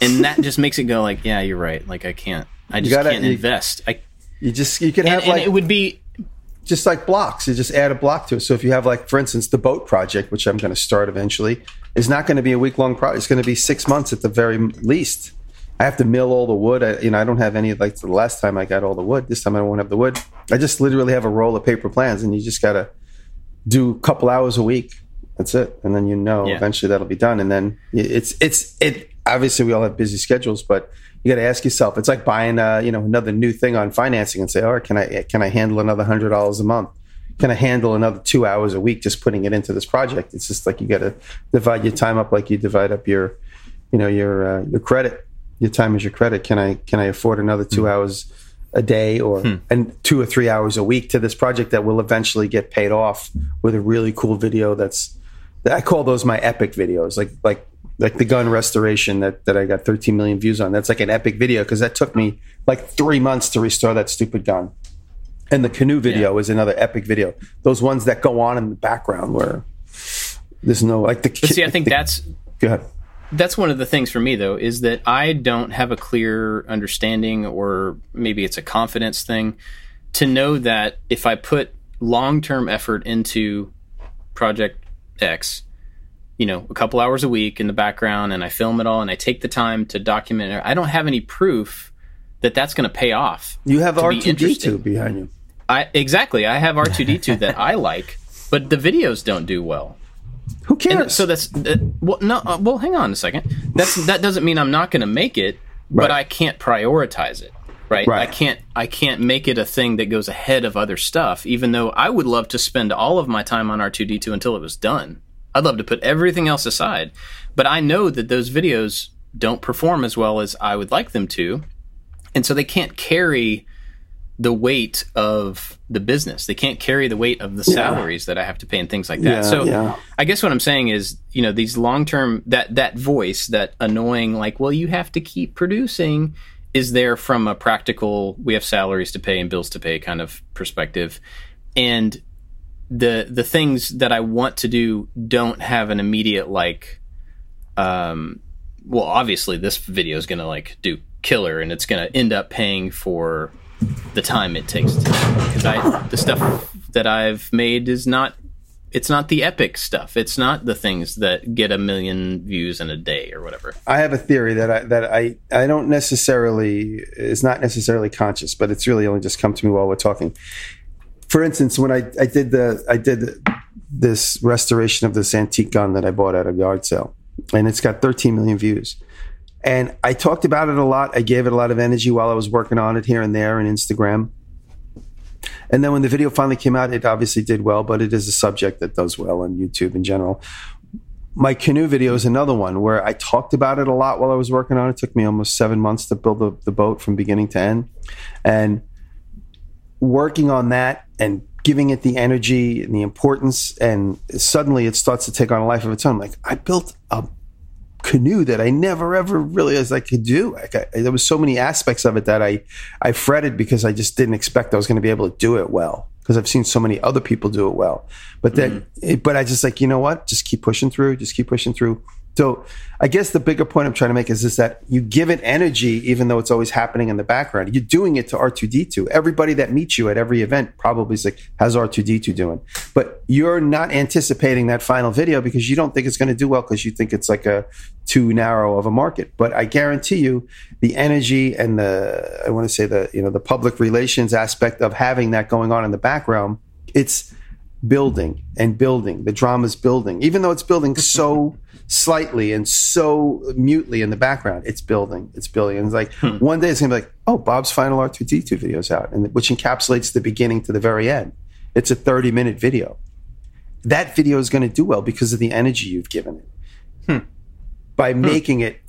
And that just makes it go like, "Yeah, you're right. Like I can't. I just gotta- can't you- invest." I You just you can and, have and like it would be just like blocks. You just add a block to it. So if you have like, for instance, the boat project, which I'm going to start eventually, is not going to be a week long project. It's going to be six months at the very least. I have to mill all the wood. I, you know, I don't have any like the last time I got all the wood. This time I won't have the wood. I just literally have a roll of paper plans, and you just got to do a couple hours a week. That's it, and then you know Yeah. eventually that'll be done. And then it's it's it. Obviously, we all have busy schedules, but you got to ask yourself. It's like buying uh, you know another new thing on financing and say, "All right, can I can I handle another hundred dollars a month? Can I handle another two hours a week just putting it into this project?" It's just like you got to divide your time up like you divide up your you know your uh, your credit. Your time is your credit. Can I can I afford another two hours a day or and two or three hours a week to this project that will eventually get paid off with a really cool video that's I call those my epic videos like like like the gun restoration that that I got 13 million views on that's like an epic video because that took me like 3 months to restore that stupid gun and the canoe video is another epic video those ones that go on in the background where there's no like the But see, I think that's go ahead that's one of the things for me though is that I don't have a clear understanding or maybe it's a confidence thing to know that if I put long-term effort into project X, you know, a couple hours a week in the background and I film it all and I take the time to document it, I don't have any proof that that's going to pay off. you have to be interesting. R2D2 behind you I exactly, I have R2D2 [LAUGHS] that I like, but the videos don't do well. who And cares so that's uh, well, no. Uh, well, hang on a second. That's that doesn't mean I'm not going to make it, but I can't prioritize it. Right? Right. I can't. I can't make it a thing that goes ahead of other stuff. Even though I would love to spend all of my time on R2D2 until it was done. I'd love to put everything else aside, but I know that those videos don't perform as well as I would like them to, and so they can't carry the weight of the business. They can't carry the weight of the salaries that I have to pay and things like that. Yeah, so yeah. I guess what I'm saying is, you know, these long term that that voice, that annoying like, well, you have to keep producing is there from a practical we have salaries to pay and bills to pay kind of perspective. And the the things that I want to do don't have an immediate like um well obviously this video is going to like do killer and it's going to end up paying for the time it takes to because I the stuff that I've made is not it's not the epic stuff. It's not the things that get a million views in a day or whatever. I have a theory that I that I I don't necessarily is not necessarily conscious, but it's really only just come to me while we're talking. For instance, when I I did the I did this restoration of this antique gun that I bought at a yard sale, and it's got 13 million views. And I talked about it a lot. I gave it a lot of energy while I was working on it here and there on Instagram. And then when the video finally came out, it obviously did well, but it is a subject that does well on YouTube in general. My canoe video is another one where I talked about it a lot while I was working on it. It took me almost seven months to build the, the boat from beginning to end. And working on that and giving it the energy and the importance, and suddenly it starts to take on a life of its own. Like, I built a canoe that I never ever realized I could do. Like I, there was so many aspects of it that I I fretted because I just didn't expect I was going to be able to do it well because I've seen so many other people do it well. But then, mm-hmm. it, but I just like you know what, just keep pushing through, just keep pushing through. So I guess the bigger point I'm trying to make is this that you give it energy even though it's always happening in the background. You're doing it to R2D2. Everybody that meets you at every event probably is like, how's R2D2 doing? But you're not anticipating that final video because you don't think it's going to do well because you think it's like a too narrow of a market. But I guarantee you the energy and the I want to say the, you know, the public relations aspect of having that going on in the background, it's building and building. The drama's building. Even though it's building so [LAUGHS] slightly and so mutely in the background. It's building, it's building. And it's like hmm. one day it's gonna be like, oh, Bob's final R2D2 video's out, and which encapsulates the beginning to the very end. It's a 30 minute video. That video is gonna do well because of the energy you've given it. Hmm. By hmm. making it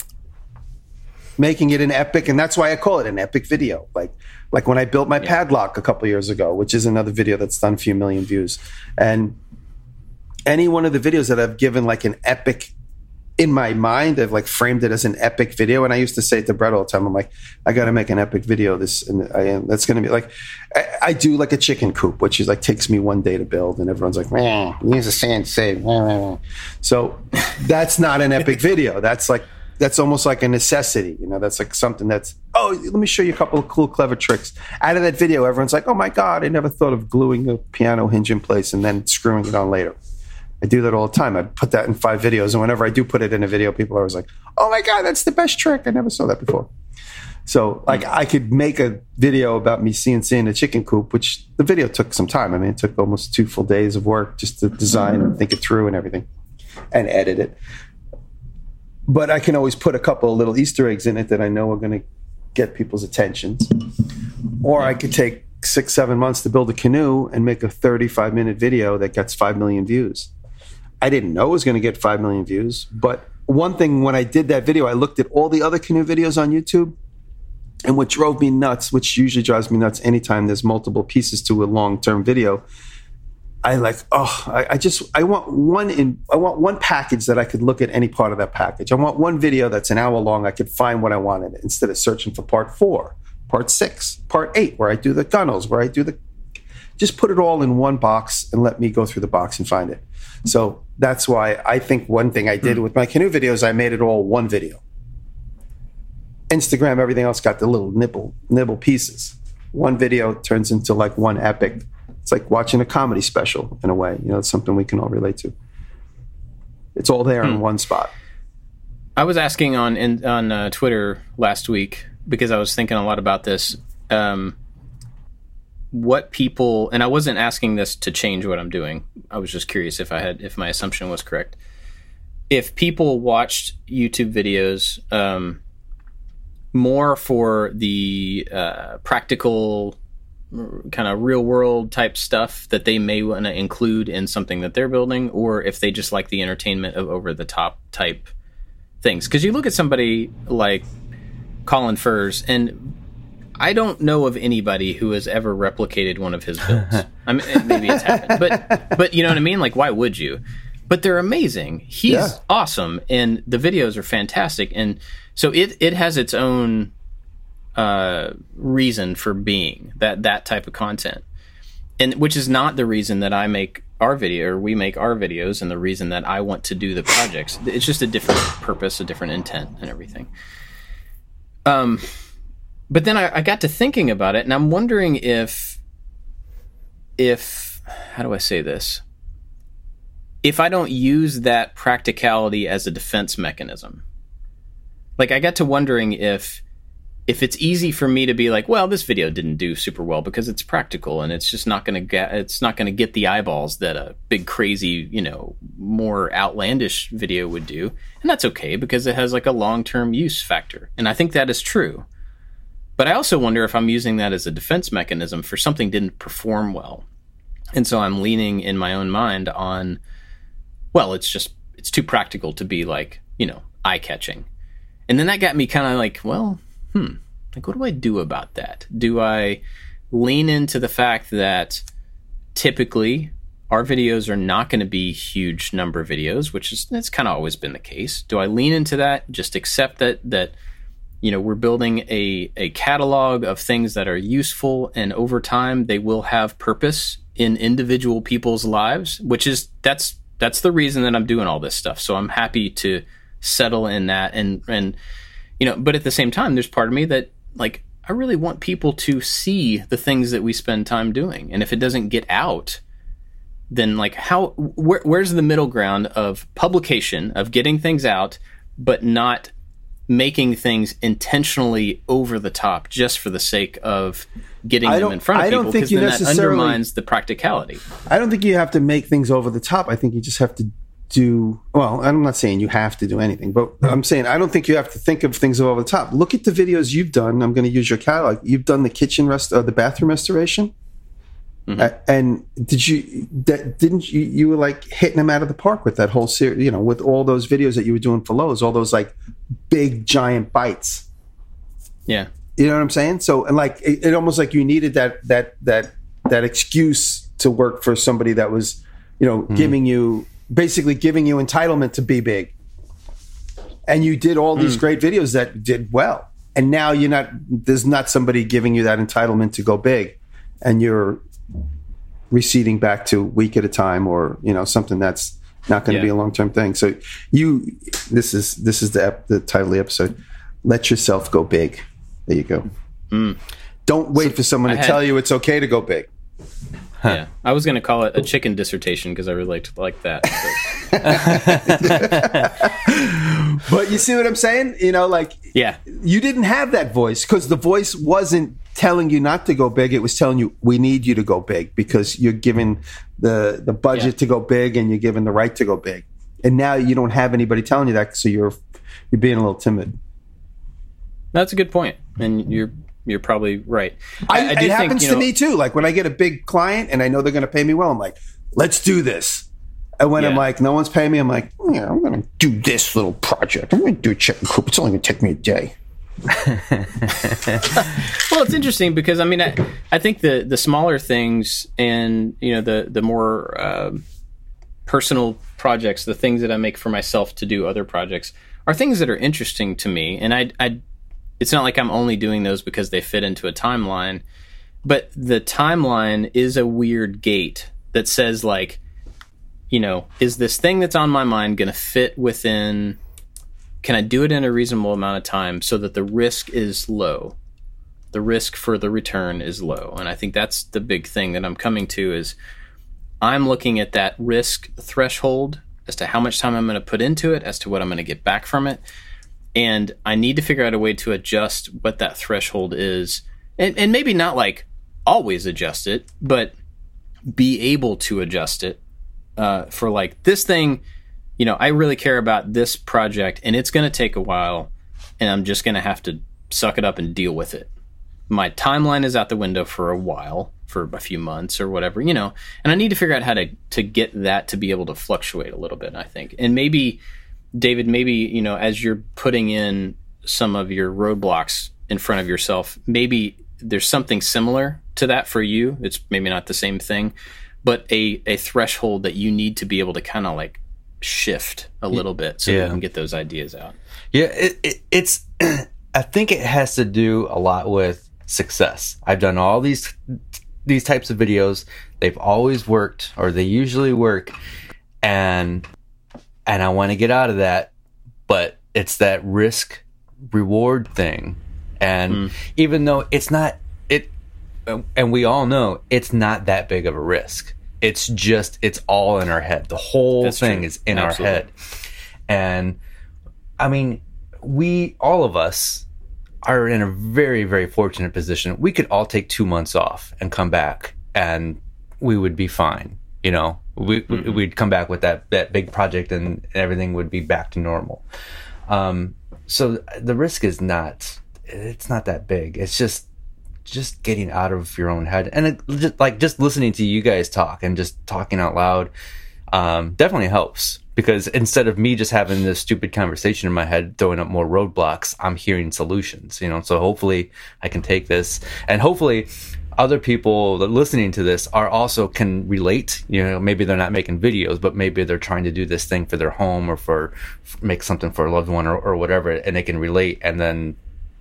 making it an epic, and that's why I call it an epic video. Like like when I built my yeah. padlock a couple years ago, which is another video that's done a few million views. And any one of the videos that I've given like an epic in my mind, I've like framed it as an epic video. And I used to say it to Brett all the time, I'm like, I got to make an epic video. This and I, am, that's going to be like, I, I, do like a chicken coop, which is like takes me one day to build, and everyone's like, man, use a sand save. So that's not an epic video. That's like that's almost like a necessity. You know, that's like something that's oh, let me show you a couple of cool, clever tricks. Out of that video, everyone's like, oh my god, I never thought of gluing a piano hinge in place and then screwing it on later. I do that all the time. I put that in five videos, and whenever I do put it in a video, people are always like, "Oh my god, that's the best trick! I never saw that before." So, like, I could make a video about me CNCing a chicken coop, which the video took some time. I mean, it took almost two full days of work just to design and think it through and everything, and edit it. But I can always put a couple of little Easter eggs in it that I know are going to get people's attentions. Or I could take six, seven months to build a canoe and make a 35 minute video that gets 5 million views I didn't know it was going to get 5 million views. But one thing, when I did that video, I looked at all the other canoe videos on YouTube. And what drove me nuts, which usually drives me nuts anytime there's multiple pieces to a long term video, I like, oh, I, I, just, I want one in, I want one package that I could look at any part of that package. I want one video that's an hour long. I could find what I wanted instead of searching for part four, part six, part eight, where I do the gunnels, where I do the, just put it all in one box and let me go through the box and find it. So that's why I think one thing I did mm. with my canoe videos, I made it all one video. Instagram, everything else got the little nibble nibble pieces. One video turns into like one epic. It's like watching a comedy special in a way. You know, it's something we can all relate to. It's all there in hmm. one spot. I was asking on in, on uh, Twitter last week because I was thinking a lot about this. Um, what people and I wasn't asking this to change what I'm doing. I was just curious if I had if my assumption was correct. If people watched YouTube videos um, more for the uh, practical kind of real world type stuff that they may want to include in something that they're building or if they just like the entertainment of over the top type things because you look at somebody like Colin Furze and I don't know of anybody who has ever replicated one of his builds. [LAUGHS] I mean, maybe it's happened, but but you know what I mean. Like, why would you? But they're amazing. He's yeah. awesome, and the videos are fantastic, and so it it has its own uh, reason for being that that type of content, and which is not the reason that I make our video or we make our videos, and the reason that I want to do the projects. It's just a different purpose, a different intent, and everything. Um but then I, I got to thinking about it, and I'm wondering if, if how do I say this? if I don't use that practicality as a defense mechanism. Like I got to wondering if if it's easy for me to be like, well, this video didn't do super well because it's practical and it's just not going to get it's not going to get the eyeballs that a big crazy, you know, more outlandish video would do. And that's okay because it has like a long-term use factor. And I think that is true. But I also wonder if I'm using that as a defense mechanism for something didn't perform well. And so I'm leaning in my own mind on well, it's just it's too practical to be like, you know, eye-catching. And then that got me kind of like, well, hmm, like what do I do about that? Do I lean into the fact that typically our videos are not going to be huge number videos, which is that's kind of always been the case. Do I lean into that? Just accept that that you know we're building a a catalog of things that are useful, and over time they will have purpose in individual people's lives, which is that's that's the reason that I'm doing all this stuff. So I'm happy to settle in that and and you know, but at the same time, there's part of me that like I really want people to see the things that we spend time doing, and if it doesn't get out, then like how where, where's the middle ground of publication of getting things out, but not making things intentionally over the top just for the sake of getting them in front of I people because then that undermines the practicality. I don't think you have to make things over the top. I think you just have to do well. I'm not saying you have to do anything, but I'm saying I don't think you have to think of things over the top. Look at the videos you've done. I'm going to use your catalog. You've done the kitchen rest, uh, the bathroom restoration. Mm-hmm. Uh, and did you that didn't you you were like hitting them out of the park with that whole series you know with all those videos that you were doing for Lowe's all those like big giant bites Yeah. you know what I'm saying? So, and like, it, it almost like you needed that that that that excuse to work for somebody that was, you know, mm-hmm. giving you basically giving you entitlement to be big. And you did all these mm. great videos that did well, and now you're not. There's not somebody giving you that entitlement to go big, and you're receding back to week at a time, or you know, something that's not going to Yeah. be a long term thing. So, you, this is this is the ep- the title of the episode. Let yourself go big. There you go. Hmm. Don't wait for someone I to had- tell you it's okay to go big. Yeah. I was going to call it a chicken dissertation because I really liked like that. [LAUGHS] [LAUGHS] but- you see what I'm saying? You know, like yeah. you didn't have that voice because the voice wasn't telling you not to go big. It was telling you we need you to go big because you're given the the budget Yeah. to go big and you're given the right to go big. And now you don't have anybody telling you that, so you're you're being a little timid. That's a good point, and you're you're probably right. I, do it happens to know- me too. Like when I get a big client and I know they're going to pay me well, I'm like, let's do this. And when I'm like, no one's paying me, I'm like, yeah, I'm going to do this little project. I'm going to do a chicken coop. It's only going to take me a day. [LAUGHS] Well, it's interesting because I mean, I, I think the the smaller things and you know the the more um personal projects, the things that I make for myself to do other projects, are things that are interesting to me. And I, I, it's not like I'm only doing those because they fit into a timeline, but the timeline is a weird gate that says like, you know, is this thing that's on my mind going to fit within? Can I do it in a reasonable amount of time so that the risk is low? the risk for the return is low. And I think that's the big thing that I'm coming to is I'm looking at that risk threshold as to how much time I'm going to put into it, as to what I'm going to get back from it. And I need to figure out a way to adjust what that threshold is. And, and maybe not like always adjust it, but be able to adjust it uh, for like this thing. You know, I really care about this project and it's going to take a while and I'm just going to have to suck it up and deal with it my timeline is out the window for a while for a few months or whatever you know and i need to figure out how to to get that to be able to fluctuate a little bit i think and maybe david maybe you know as you're putting in some of your roadblocks in front of yourself maybe there's something similar to that for you it's maybe not the same thing but a a threshold that you need to be able to kind of like shift a little bit so Yeah. you can get those ideas out Yeah, it, it, it's. [CLEARS THROAT] I think it has to do a lot with success. I've done all these these types of videos. They've always worked, or they usually work, and and I want to get out of that, but it's that risk reward thing, and hmm. even though it's not and we all know it's not that big of a risk. It's just it's all in our head. The whole That's thing true. is in Absolutely. our head. And I mean, we all of us are in a very very fortunate position. We could all take 2 months off and come back and we would be fine, you know. We Mm-hmm. we'd come back with that that big project and everything would be back to normal. Um so the risk is not it's not that big. It's just just getting out of your own head. And it just like just listening to you guys talk and just talking out loud um, definitely helps. Because instead of me just having this stupid conversation in my head throwing up more roadblocks i'm hearing solutions you know? So hopefully i can take this. And hopefully other people that listening to this are also can relate you know? Maybe they're not making videos but maybe they're trying to do this thing for their home or for make something for a loved one or, or whatever and they can relate. And then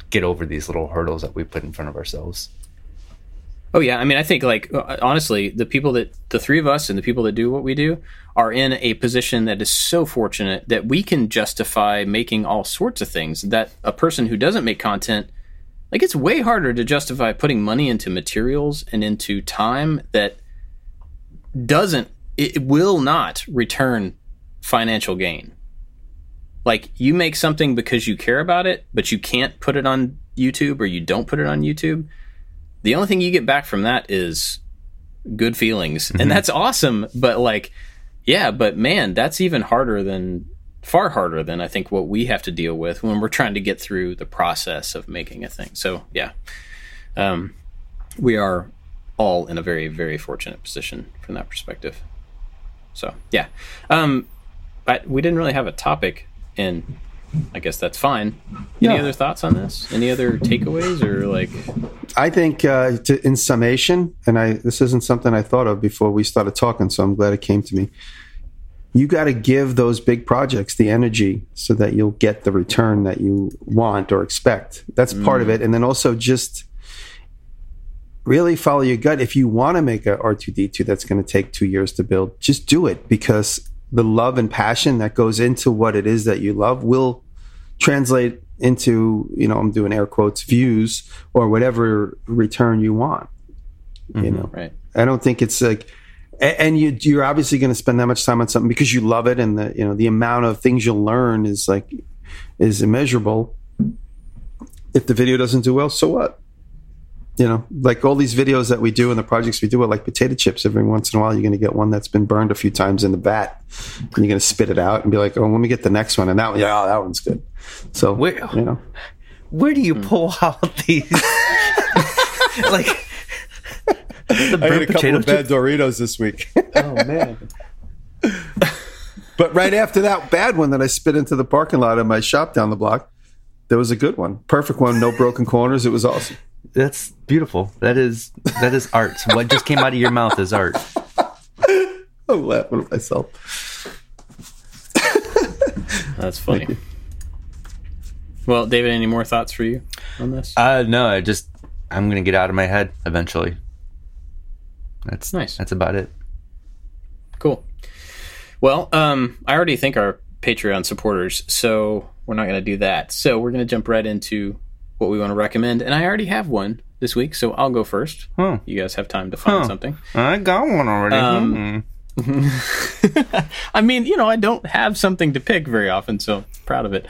get over these little hurdles that we put in front of ourselves Oh yeah, I mean, I think like uh, honestly, the people that the three of us and the people that do what we do are in a position that is so fortunate that we can justify making all sorts of things that a person who doesn't make content like it's way harder to justify putting money into materials and into time that doesn't it will not return financial gain. Like you make something because you care about it, but you can't put it on YouTube or you don't put it on YouTube. The only thing you get back from that is good feelings. And that's awesome but like yeah but man that's even harder than far harder than i think what we have to deal with when we're trying to get through the process of making a thing. So yeah. Um, we are all in a very very fortunate position from that perspective. So yeah. Um, but we didn't really have a topic and i guess that's fine any Yeah. other thoughts on this any other takeaways or like I think, uh, to, in summation, and I this isn't something I thought of before we started talking, so I'm glad it came to me. You got to give those big projects the energy so that you'll get the return that you want or expect. That's part of it, and then also just really follow your gut. If you want to make a R2D2 that's going to take two years to build, just do it because the love and passion that goes into what it is that you love will translate into you know i'm doing air quotes views or whatever return you want you mm-hmm. know? Right. I don't think it's like and you you're obviously going to spend that much time on something because you love it and the you know the amount of things you'll learn is like is immeasurable. If the video doesn't do well so what you know like all these videos that we do and the projects we do are like potato chips every once in a while you're going to get one that's been burned a few times in the vat and you're going to spit it out and be like oh let me get the next one and that one yeah that one's good so Wait. you know where do you pull out these [LAUGHS] like [LAUGHS] the I burnt ate a couple potato of bad chips? Doritos this week. [LAUGHS] oh man! but right after that bad one that I spit into the parking lot of my shop down the block, there was a good one, perfect one, no broken corners. It was awesome. That's beautiful. That is that is art. What just came out of your mouth is art. I'm laughing at myself. That's funny. Well, David, any more thoughts for you on this? Uh no, I just I'm gonna get out of my head eventually. That's Nice. That's about it. Cool. Well, um, I already thank our Patreon supporters, so we're not going to do that. So we're going to jump right into what we want to recommend, and I already have one this week, so I'll go first. Huh. You guys have time to find Huh. something. I got one already. Um, Hmm. [LAUGHS] I mean, you know, I don't have something to pick very often, so proud of it.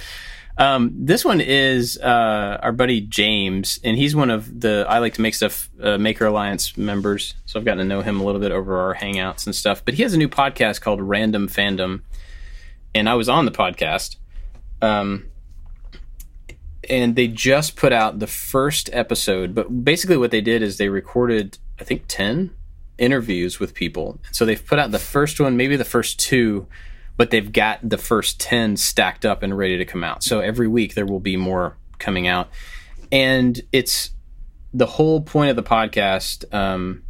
Um, this one is uh, our buddy James, and he's one of the I like to make stuff uh, Maker Alliance members. So I've gotten to know him a little bit over our hangouts and stuff. But he has a new podcast called Random Fandom, and I was on the podcast. Um, and they just put out the first episode. But basically, what they did is they recorded, I think, ten interviews with people. So they've put out the first one, maybe the first two, but they've got the first 10 stacked up and ready to come out. So every week there will be more coming out. And it's the whole point of the podcast. Um,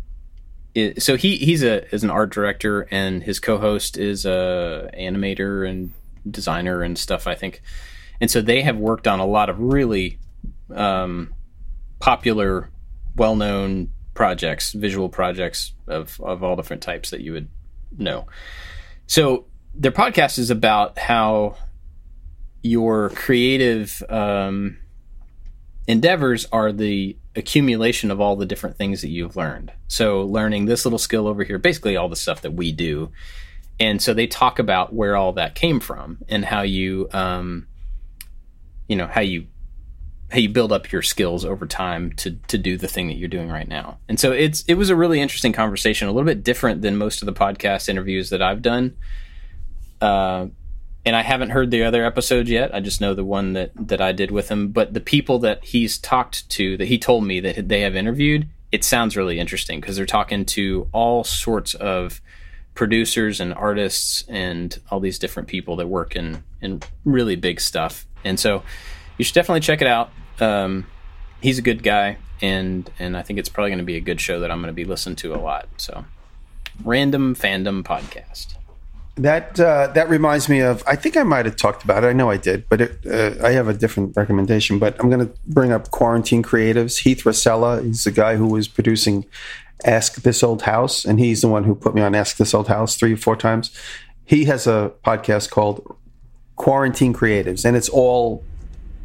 so he he's a is an art director and his co-host is a animator and designer and stuff I think. And so they have worked on a lot of really um, popular, well-known projects, visual projects of of all different types that you would know. So their podcast is about how your creative um, endeavors are the accumulation of all the different things that you've learned. So learning this little skill over here, basically all the stuff that we do. And so they talk about where all that came from and how you, um, you know, how you how you build up your skills over time to to do the thing that you're doing right now. And so it's it was a really interesting conversation, a little bit different than most of the podcast interviews that I've done. Uh, and I haven't heard the other episodes yet. I just know the one that that I did with him. But the people that he's talked to, that he told me that they have interviewed, it sounds really interesting because they're talking to all sorts of producers and artists and all these different people that work in in really big stuff. And so you should definitely check it out. Um, he's a good guy, and and I think it's probably going to be a good show that I'm going to be listening to a lot. So, random fandom podcast. That uh, that reminds me of. I think I might have talked about it. I know I did, but it, uh, I have a different recommendation. But I'm going to bring up Quarantine Creatives. Heath Racela. He's the guy who was producing Ask This Old House, and he's the one who put me on Ask This Old House three or four times. He has a podcast called Quarantine Creatives, and it's all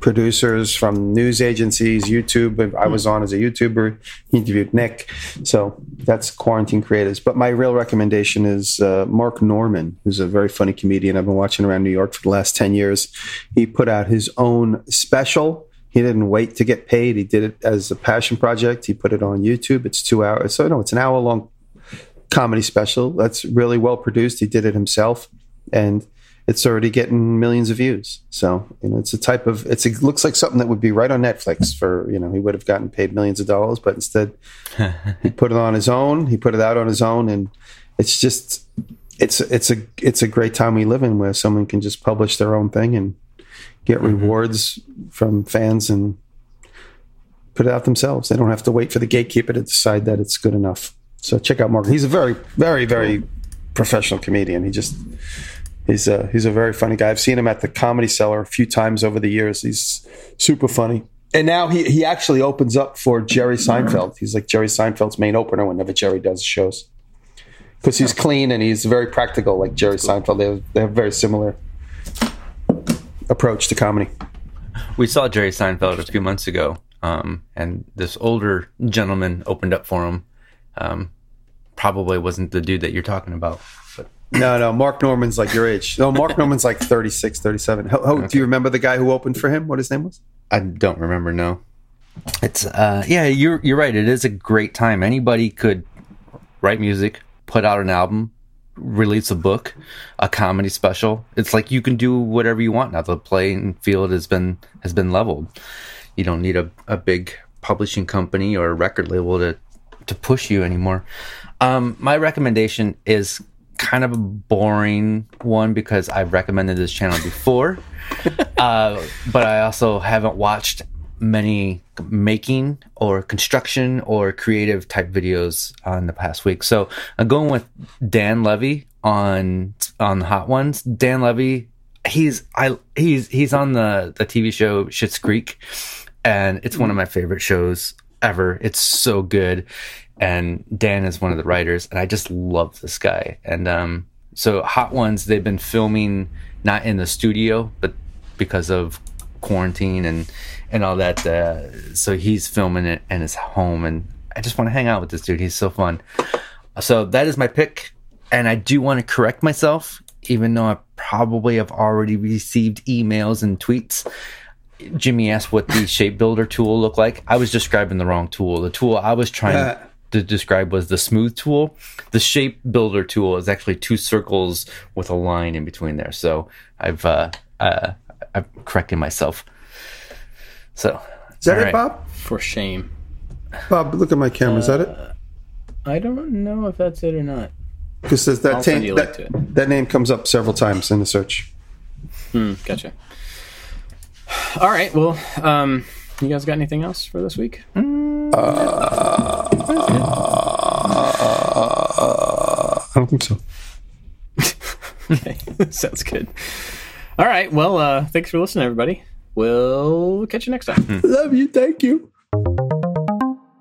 producers from news agencies, YouTube. I was on as a YouTuber. Interviewed Nick. So that's Quarantine Creatives. But my real recommendation is uh, Mark Normand, who's a very funny comedian I've been watching around New York for the last 10 years. He put out his own special. He didn't wait to get paid. He did it as a passion project. He put it on YouTube. It's two hours. So, no, it's an hour long comedy special. That's really well produced. He did it himself. And it's already getting millions of views. So you know, it's a type of it's it looks like something that would be right on Netflix for you know he would have gotten paid millions of dollars, but instead he [LAUGHS] put it on his own. He put it out on his own, and it's just it's it's a it's a great time we live in where someone can just publish their own thing and get mm-hmm. rewards from fans and put it out themselves. They don't have to wait for the gatekeeper to decide that it's good enough. So check out Mark. He's a very very very professional comedian. He just He's a he's a very funny guy. I've seen him at the Comedy Cellar a few times over the years. He's super funny. And now he he actually opens up for Jerry Seinfeld. He's like Jerry Seinfeld's main opener whenever Jerry does shows. Because he's clean and he's very practical, like Jerry Seinfeld. They have, they have very similar approach to comedy. We saw Jerry Seinfeld a few months ago, um, and this older gentleman opened up for him. Um, probably wasn't the dude that you're talking about. No, no. Mark Normand's like your age. No, Mark Normand's like 36, 37. How, how, okay. Do you remember the guy who opened for him? What his name was? I don't remember. No. It's uh, yeah. You're you're right. It is a great time. Anybody could write music, put out an album, release a book, a comedy special. It's like you can do whatever you want now. The playing field has been has been leveled. You don't need a, a big publishing company or a record label to to push you anymore. Um, my recommendation is kind of a boring one because I've recommended this channel before, [LAUGHS] uh, but I also haven't watched many making or construction or creative type videos on the past week. So I'm going with Dan Levy on on the Hot Ones. Dan Levy, he's I he's he's on the the TV show Schitt's Creek, and it's one of my favorite shows ever. It's so good and Dan is one of the writers, and I just love this guy. And um, so Hot Ones, they've been filming not in the studio, but because of quarantine and and all that. Uh, so he's filming it in his home, and I just want to hang out with this dude. He's so fun. So that is my pick, and I do want to correct myself, even though I probably have already received emails and tweets. Jimmy asked what the shape builder tool looked like. I was describing the wrong tool. The tool I was trying. [LAUGHS] Uh to describe was the smooth tool. The shape builder tool is actually two circles with a line in between there. So I've uh, uh I've corrected myself. So is that it, right. Bob? For shame, Bob. Look at my camera. Is that it? Uh, I don't know if that's it or not. Because that, that, that name comes up several times in the search. Hmm, gotcha. All right. Well, um, you guys got anything else for this week? Uh, I don't think so. okay, [LAUGHS] sounds good. All right. Well, uh, thanks for listening, everybody. We'll catch you next time. Love you. Thank you.